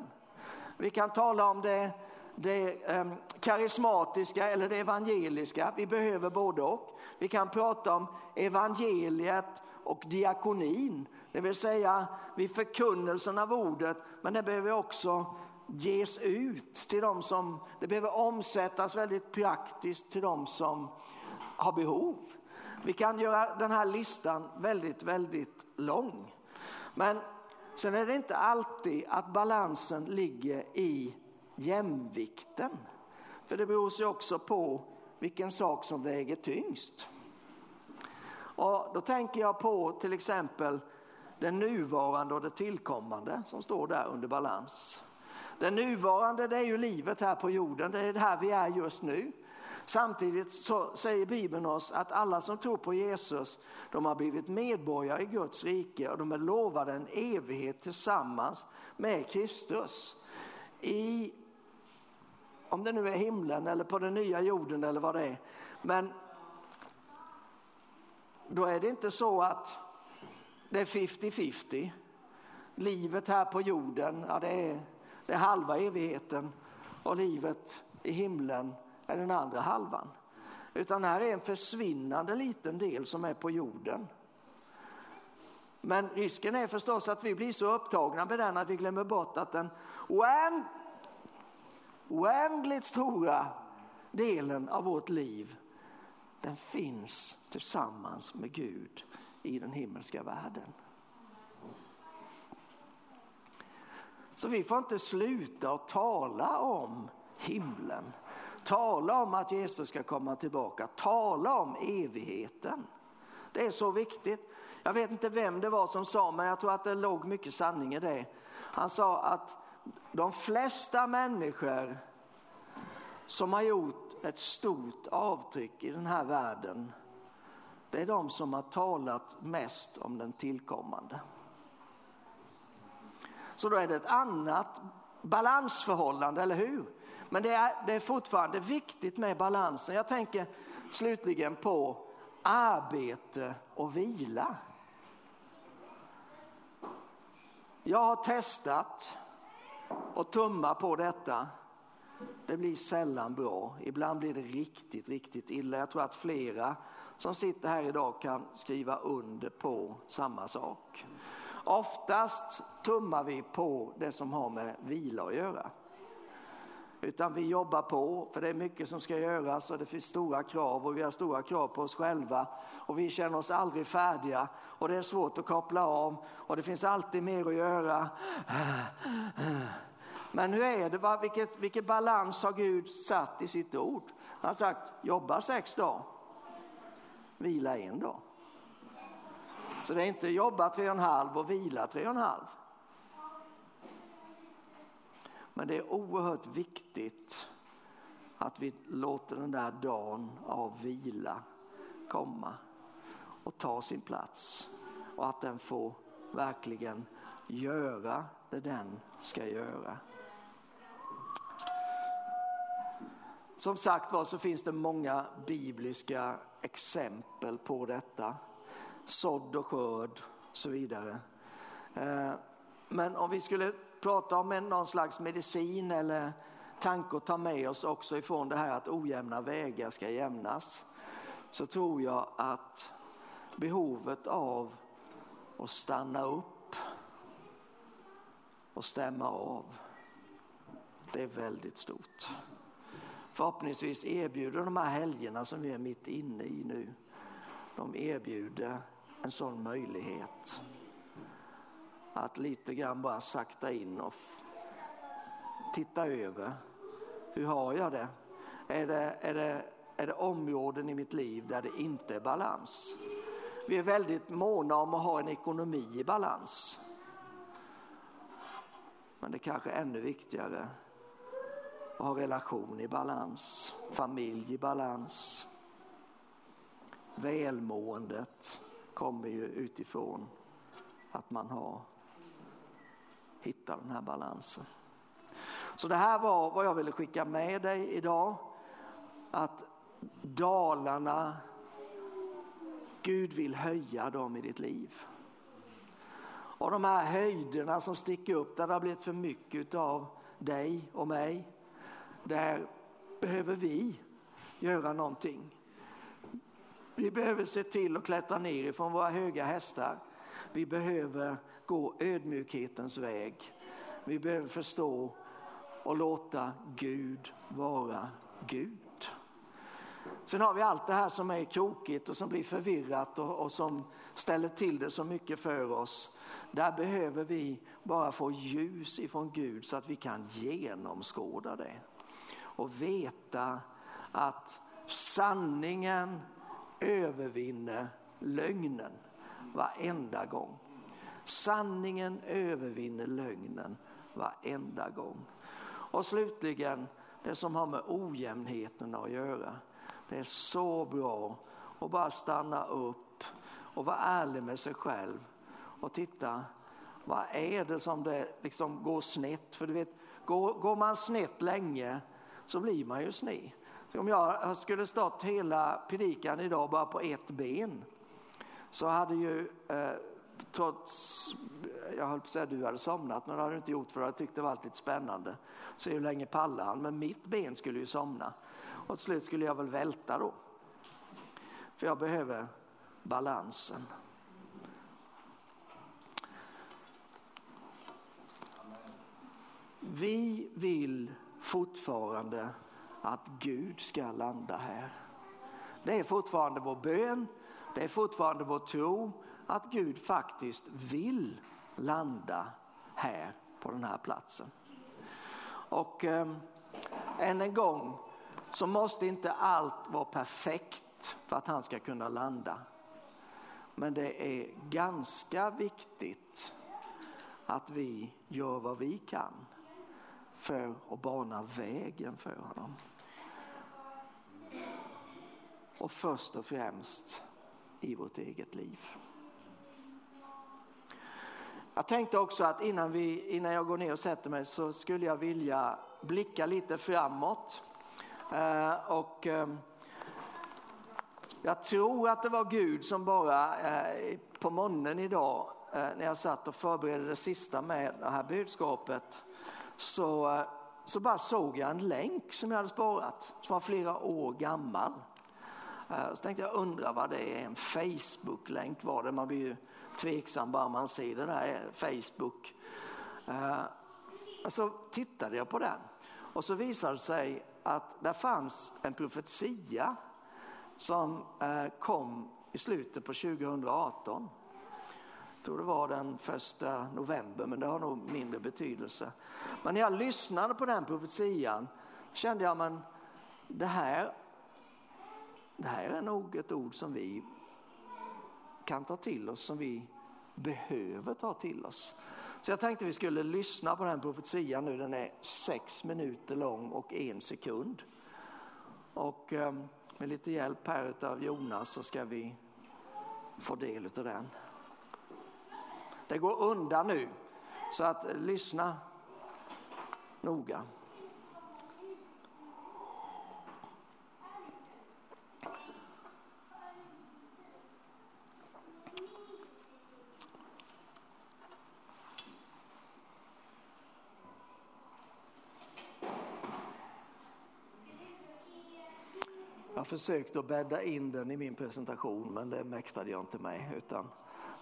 Vi kan tala om det, det um, karismatiska eller det evangeliska. Vi behöver både och. Vi kan prata om evangeliet och diakonin, det vill säga vid förkunnelsen av ordet, men det behöver också ges ut till dem som, det behöver omsättas väldigt praktiskt till dem som har behov. Vi kan göra den här listan väldigt, väldigt lång. Men sen är det inte alltid att balansen ligger i jämvikten. För det beror sig också på vilken sak som väger tyngst. Och då tänker jag på till exempel det nuvarande och det tillkommande som står där under balans. Det nuvarande det är ju livet här på jorden, det är det här vi är just nu. Samtidigt så säger Bibeln oss att alla som tror på Jesus, de har blivit medborgare i Guds rike och de är lovade en evighet tillsammans med Kristus. I, om det nu är himlen eller på den nya jorden eller vad det är. Men då är det inte så att det är 50-50. Livet här på jorden, ja, det, är, det är halva evigheten och livet i himlen är den andra halvan. Utan här är en försvinnande liten del som är på jorden. Men risken är förstås att vi blir så upptagna med den att vi glömmer bort att den oändligt stora delen av vårt liv den finns tillsammans med Gud i den himmelska världen. Så vi får inte sluta att tala om himlen. Tala om att Jesus ska komma tillbaka. Tala om evigheten. Det är så viktigt. Jag vet inte vem det var som sa, men jag tror att det låg mycket sanning i det. Han sa att de flesta människor som har gjort ett stort avtryck i den här världen, det är de som har talat mest om den tillkommande. Så då är det ett annat balansförhållande, eller hur? Men det är, det är fortfarande viktigt med balansen. Jag tänker slutligen på arbete och vila. Jag har testat och tumma på detta. Det blir sällan bra. Ibland blir det riktigt, riktigt illa. Jag tror att flera som sitter här idag kan skriva under på samma sak. Oftast tummar vi på det som har med vila att göra. Utan vi jobbar på, för det är mycket som ska göras och det finns stora krav och vi har stora krav på oss själva och vi känner oss aldrig färdiga och det är svårt att koppla av och det finns alltid mer att göra. Men hur är det, vilket, vilken balans har Gud satt i sitt ord? Han har sagt jobba sex dagar, vila en dag. Så det är inte jobba tre och en halv och vila tre och en halv. Men det är oerhört viktigt att vi låter den där dagen av vila komma och ta sin plats och att den får verkligen göra det den ska göra. Som sagt var så finns det många bibliska exempel på detta. Sådd och skörd och så vidare. Eh, men om vi skulle prata om någon slags medicin eller tanke att ta med oss också ifrån det här att ojämna vägar ska jämnas så tror jag att behovet av att stanna upp och stämma av det är väldigt stort. Förhoppningsvis erbjuder de här helgerna som vi är mitt inne i nu de erbjuder en sån möjlighet att lite grann bara sakta in och titta över. Hur har jag det? Är det, är det, är det områden i mitt liv där det inte är balans? Vi är väldigt måna om att ha en ekonomi i balans. Men det kanske är ännu viktigare ha relation i balans, familj i balans. välmåendet kommer ju utifrån att man har hittat den här balansen. Så det här var vad jag ville skicka med dig idag. Att dalarna, Gud vill höja dem i ditt liv. Och de här höjderna som sticker upp där det har blivit för mycket av dig och mig. Där behöver vi göra någonting. Vi behöver se till att klättra ner ifrån våra höga hästar. Vi behöver gå ödmjukhetens väg. Vi behöver förstå och låta Gud vara Gud. Sen har vi allt det här som är krokigt och som blir förvirrat och, och, som ställer till det så mycket för oss. Där behöver vi bara få ljus ifrån Gud så att vi kan genomskåda det och veta att sanningen övervinner lögnen varenda gång. Sanningen övervinner lögnen varenda gång. Och slutligen det som har med ojämnheten att göra. Det är så bra att bara stanna upp och vara ärlig med sig själv och titta vad är det som det liksom går snett? För du vet, går, går man snett länge så blir man ju sned. Så om jag skulle stått hela predikan idag bara på ett ben så hade ju eh, trots, jag höll på att säga du hade somnat men det hade du inte gjort för jag tyckte det var lite spännande. Se hur länge pallar han? Men mitt ben skulle ju somna och till slut skulle jag väl välta då. För jag behöver balansen. Vi vill fortfarande att Gud ska landa här. Det är fortfarande vår bön, det är fortfarande vår tro att Gud faktiskt vill landa här på den här platsen. Och eh, än en gång så måste inte allt vara perfekt för att han ska kunna landa. Men det är ganska viktigt att vi gör vad vi kan för att bana vägen för honom. Och först och främst i vårt eget liv. Jag tänkte också att innan, vi, innan jag går ner och sätter mig så skulle jag vilja blicka lite framåt. Eh, och eh, jag tror att det var Gud som bara eh, på morgonen idag eh, när jag satt och förberedde det sista med det här budskapet så, eh, så bara såg jag en länk som jag hade sparat som var flera år gammal. Eh, så tänkte jag undra vad det är, en Facebook-länk var det. Man blir ju tveksam bara man ser det där eh, Facebook. Så tittade jag på den och så visade det sig att där fanns en profetia som kom i slutet på 2018 tror det var den första november, men det har nog mindre betydelse. Men när jag lyssnade på den profetian kände jag, men det här, det här är nog ett ord som vi kan ta till oss, som vi behöver ta till oss. Så jag tänkte vi skulle lyssna på den profetian nu, den är sex minuter lång och en sekund. Och eh, med lite hjälp här av Jonas så ska vi få del av den. Det går undan nu. Så att lyssna noga. Jag försökte att bädda in den i min presentation men det mäktade jag inte med utan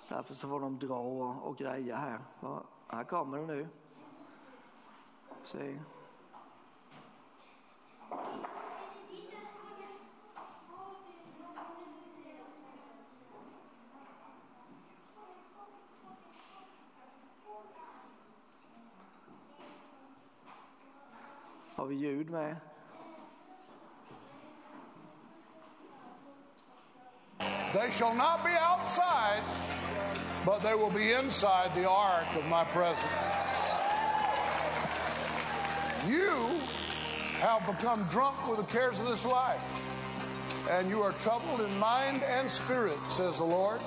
Därför så får de dra och, och greja här. Ja, här kommer den nu. Se. Har vi ljud med? They shall not be outside, but they will be inside the ark of my presence. You have become drunk with the cares of this life. and you are troubled in mind and spirit, says the Lord.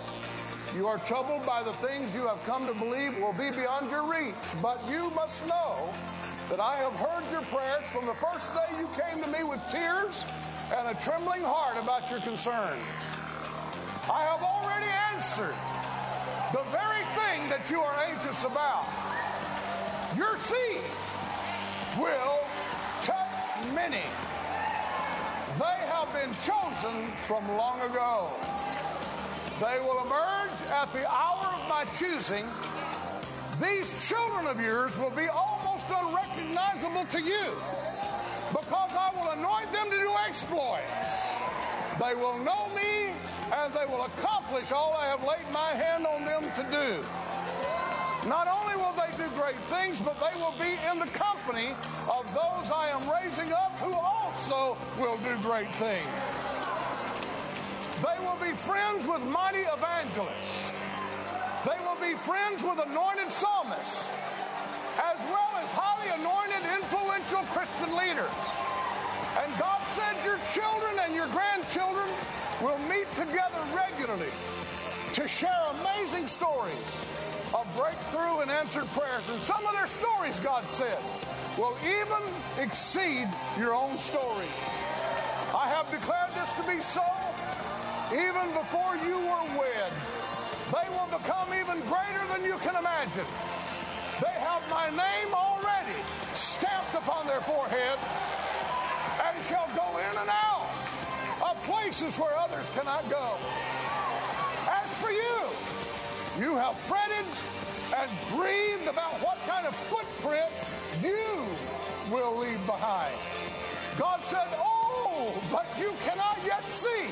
You are troubled by the things you have come to believe will be beyond your reach, but you must know that I have heard your prayers from the first day you came to me with tears and a trembling heart about your concerns. I have already answered the very thing that you are anxious about. Your seed will touch many. They have been chosen from long ago. They will emerge at the hour of my choosing. These children of yours will be almost unrecognizable to you because I will anoint them to do exploits. They will know me and they will accomplish all I have laid my hand on them to do. Not only will they do great things, but they will be in the company of those I am raising up who also will do great things. They will be friends with mighty evangelists. They will be friends with anointed psalmists, as well as highly anointed, influential Christian leaders. And God said your children and your grandchildren will meet together regularly to share amazing stories of breakthrough and answered prayers. And some of their stories, God said, will even exceed your own stories. I have declared this to be so even before you were wed. They will become even greater than you can imagine. They have my name already stamped upon their forehead and shall go in and out places where others cannot go. As for you, you have fretted and grieved about what kind of footprint you will leave behind. God said, Oh, but you cannot yet see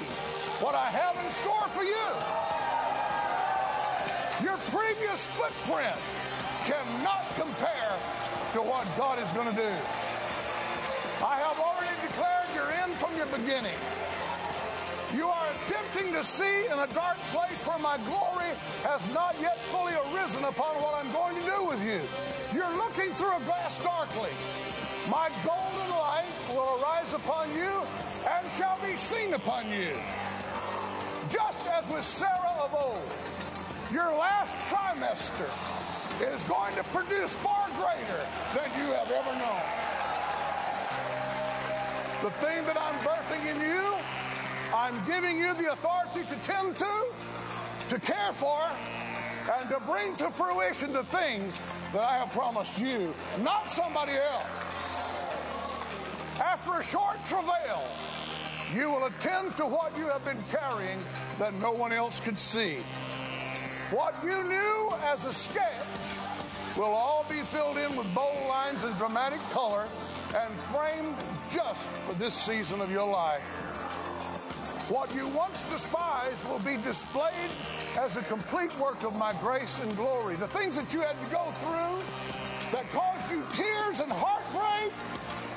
what I have in store for you. Your previous footprint cannot compare to what God is going to do. I have already declared you're in from your beginning. You are attempting to see in a dark place where my glory has not yet fully arisen upon what I'm going to do with you. You're looking through a glass darkly. My golden light will arise upon you and shall be seen upon you. Just as with Sarah of old, your last trimester is going to produce far greater than you have ever known. The thing that I'm birthing in you, I'm giving you the authority to tend to, to care for, and to bring to fruition the things that I have promised you, not somebody else. After a short travail, you will attend to what you have been carrying that no one else could see. What you knew as a sketch will all be filled in with bold lines and dramatic color and framed just for this season of your life. What you once despised will be displayed as a complete work of my grace and glory. The things that you had to go through that caused you tears and heartbreak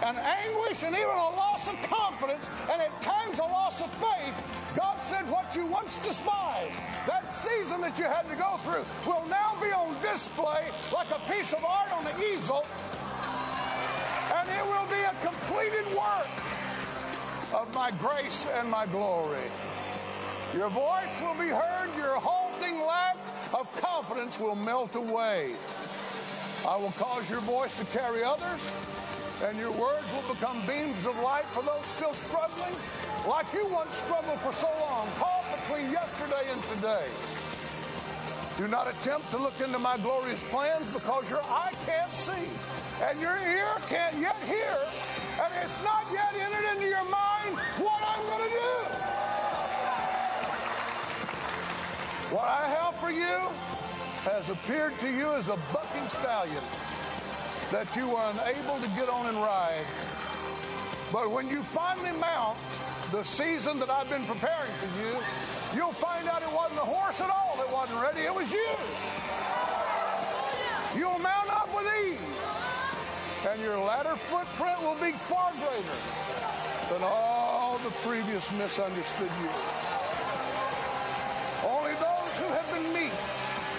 and anguish and even a loss of confidence and at times a loss of faith, God said what you once despised, that season that you had to go through, will now be on display like a piece of art on the easel, and it will be a completed work of my grace and my glory. Your voice will be heard, your halting lack of confidence will melt away. I will cause your voice to carry others, and your words will become beams of light for those still struggling, like you once struggled for so long, caught between yesterday and today. Do not attempt to look into my glorious plans because your eye can't see, and your ear can't yet hear, and it's not yet entered into your mind what I'm going to do. What I have for you has appeared to you as a bucking stallion that you were unable to get on and ride. But when you finally mount the season that I've been preparing for you, you'll find out it wasn't the horse at all that wasn't ready, it was you. You'll mount up with ease, and your latter footprint will be far greater than all the previous misunderstood years. Only those who have been meek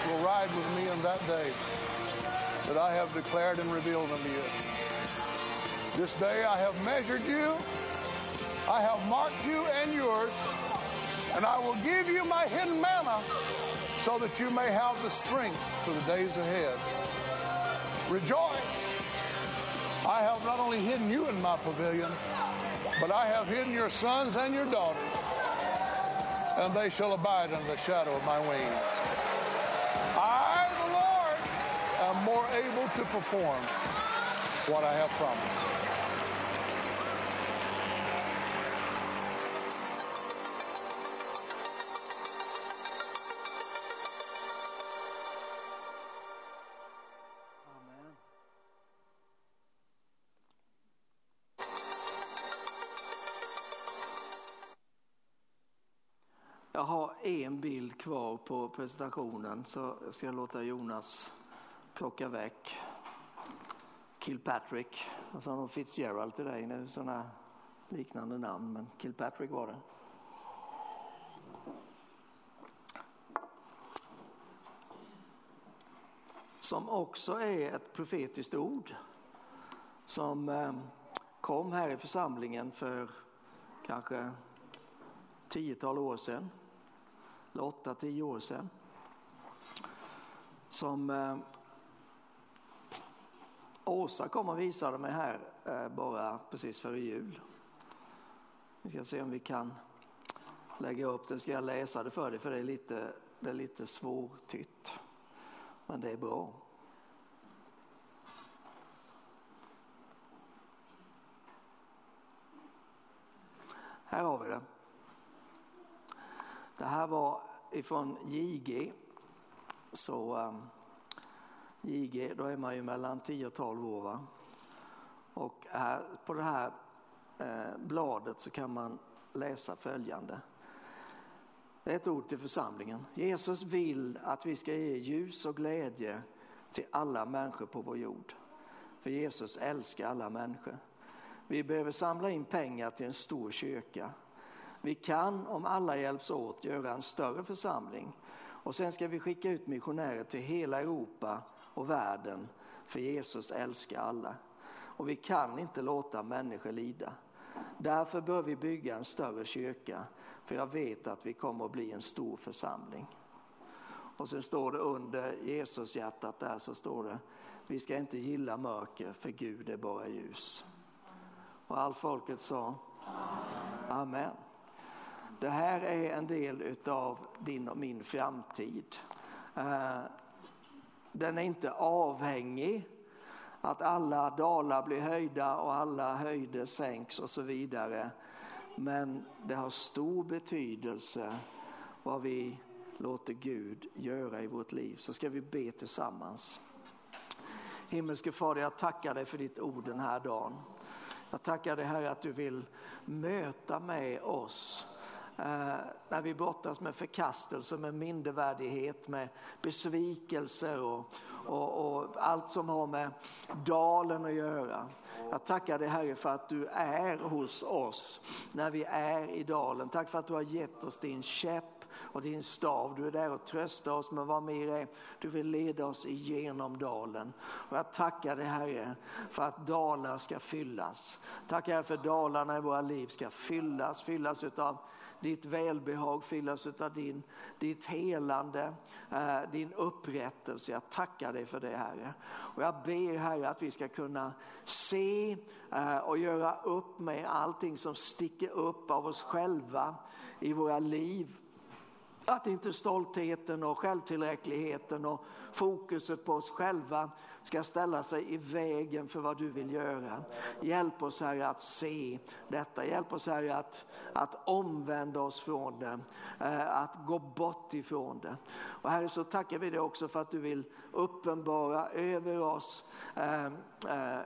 will ride with me in that day that I have declared and revealed unto you. This day I have measured you, I have marked you and yours, and I will give you my hidden manna so that you may have the strength for the days ahead. Rejoice. I have not only hidden you in my pavilion, but I have hidden your sons and your daughters, and they shall abide under the shadow of my wings. I, the Lord, am more able to perform what I have promised. En bild kvar på presentationen så jag ska låta Jonas plocka väck Kilpatrick. Jag sa nog Fitzgerald till dig, det är sådana liknande namn men Kilpatrick var det. som också är ett profetiskt ord som eh, kom här i församlingen för kanske tiotal år sedan, åtta, tio år sedan. Som eh, Åsa kom och visade mig här eh, bara precis före jul. Vi ska se om vi kan lägga upp det, ska jag läsa det för dig för det är lite, det är lite svårtytt. Men det är bra. Här har vi det. Det här var ifrån JG. Så ehm, um, JG, då är man ju mellan 10 och 12 år. Va? Och här, på det här eh, bladet så kan man läsa följande. Det är ett ord till församlingen. Jesus vill att vi ska ge ljus och glädje till alla människor på vår jord. För Jesus älskar alla människor. Vi behöver samla in pengar till en stor kyrka. Vi kan, om alla hjälps åt, göra en större församling. Och sen ska vi skicka ut missionärer till hela Europa och världen. För Jesus älskar alla. Och vi kan inte låta människor lida. Därför bör vi bygga en större kyrka. För jag vet att vi kommer att bli en stor församling. Och sen står det under Jesus hjärtat där så står det vi ska inte gilla mörker för Gud är bara ljus. Och allt folket sa Amen. Det här är en del utav din och min framtid. Eh, den är inte avhängig att alla dalar blir höjda och alla höjder sänks och så vidare. Men det har stor betydelse vad vi låter Gud göra i vårt liv. Så ska vi be tillsammans. Himmelske Fader, jag tackar dig för ditt ord den här dagen. Jag tackar dig Herre att du vill möta med oss Eh, när vi brottas med förkastelse, med mindervärdighet, med besvikelser och, och, och, allt som har med dalen att göra. Jag tackar dig Herre för att du är hos oss när vi är i dalen. Tack för att du har gett oss din käpp och din stav. Du är där och tröstar oss, men vad mer är, du vill leda oss igenom dalen. Och jag tackar dig Herre för att dalar ska fyllas. Tackar Herre för dalarna i våra liv ska fyllas, fyllas utav ditt välbehag, fyllas av din, ditt helande, eh, din upprättelse. Jag tackar dig för det Herre. Och jag ber Herre att vi ska kunna se eh, och göra upp med allting som sticker upp av oss själva i våra liv. Att inte stoltheten och självtillräckligheten och fokuset på oss själva ska ställa sig i vägen för vad du vill göra. Hjälp oss Herre att se detta. Hjälp oss Herre att, att omvända oss från det. Eh, att gå bort ifrån det. Och Herre så tackar vi dig också för att du vill uppenbara över oss eh, eh,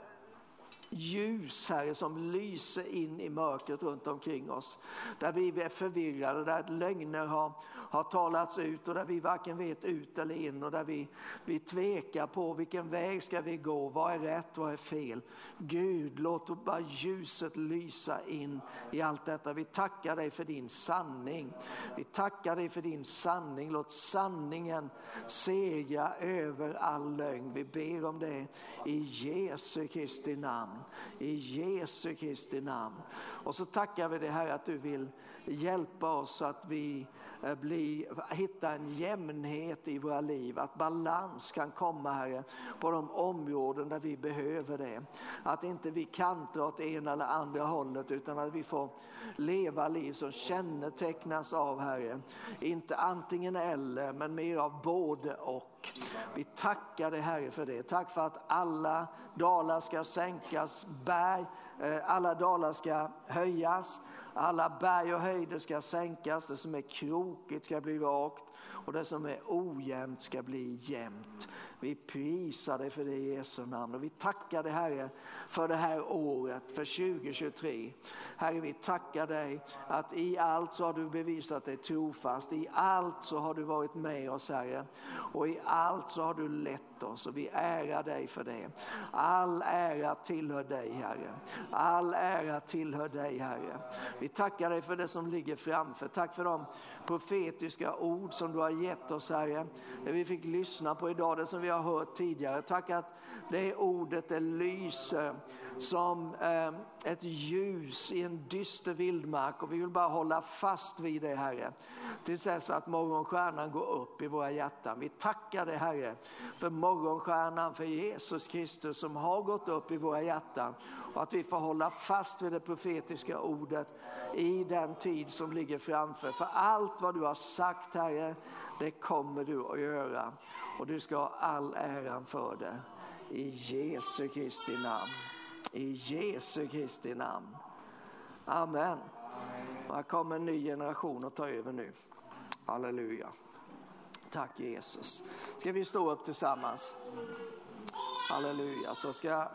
ljus, Herre, som lyser in i mörkret runt omkring oss. Där vi är förvirrade, där lögner har, har talats ut och där vi varken vet ut eller in och där vi, vi tvekar på vilken väg ska vi gå, vad är rätt, vad är fel. Gud, låt bara ljuset lysa in i allt detta. Vi tackar dig för din sanning. Vi tackar dig för din sanning. Låt sanningen segra över all lögn. Vi ber om det i Jesu Kristi namn. I Jesu Kristi namn. Och så tackar vi dig Herre att du vill hjälpa oss så att vi Eh, bli, hitta en jämnhet i våra liv, att balans kan komma Herre på de områden där vi behöver det. Att inte vi kantrar åt ena eller andra hållet utan att vi får leva liv som kännetecknas av Herre, inte antingen eller men mer av både och. Vi tackar dig Herre för det. Tack för att alla dalar ska sänkas, berg, eh, alla dalar ska höjas alla berg och höjder ska sänkas, det som är krokigt ska bli rakt och det som är ojämnt ska bli jämnt. Vi prisar dig för det i Jesu namn och vi tackar dig Herre för det här året, för 2023. Herre, vi tackar dig att i allt så har du bevisat dig trofast. I allt så har du varit med oss Herre och i allt så har du lett oss och vi ärar dig för det. All ära tillhör dig Herre. All ära tillhör dig Herre. Vi tackar dig för det som ligger framför. Tack för de profetiska ord som du har gett oss Herre. Det vi fick lyssna på idag, det som vi har hört tidigare. Tack att det ordet det lyser som eh, ett ljus i en dyster vildmark och vi vill bara hålla fast vid det Herre. Tills dess att morgonstjärnan går upp i våra hjärtan. Vi tackar dig Herre för morgonstjärnan, för Jesus Kristus som har gått upp i våra hjärtan och att vi får hålla fast vid det profetiska ordet i den tid som ligger framför. För allt vad du har sagt Herre, det kommer du att göra och du ska ha all äran för det. I Jesu Kristi namn. I Jesu Kristi namn. Amen. Här kommer en ny generation att ta över nu. Halleluja. Tack Jesus. Ska vi stå upp tillsammans? Halleluja. Så ska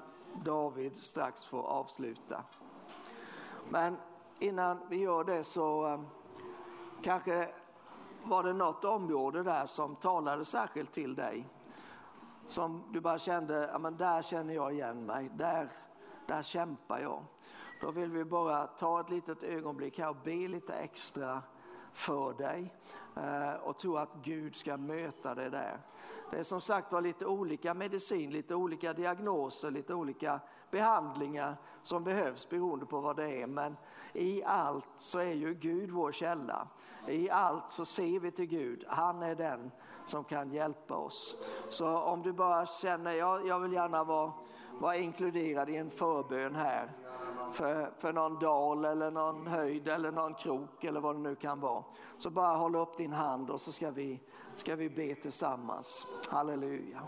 David strax få avsluta. Men innan vi gör det så um, kanske var det något område där som talade särskilt till dig. Som du bara kände, ja men där känner jag igen mig, där, där kämpar jag. Då vill vi bara ta ett litet ögonblick här och be lite extra för dig eh, och tro att Gud ska möta dig där. Det är som sagt var lite olika medicin, lite olika diagnoser, lite olika behandlingar som behövs beroende på vad det är. Men i allt så är ju Gud vår källa. I allt så ser vi till Gud. Han är den som kan hjälpa oss. Så om du bara känner, jag, jag vill gärna vara, vara inkluderad i en förbön här för, för någon dal eller någon höjd eller någon krok eller vad det nu kan vara. Så bara håll upp din hand och så ska vi, ska vi be tillsammans. Halleluja.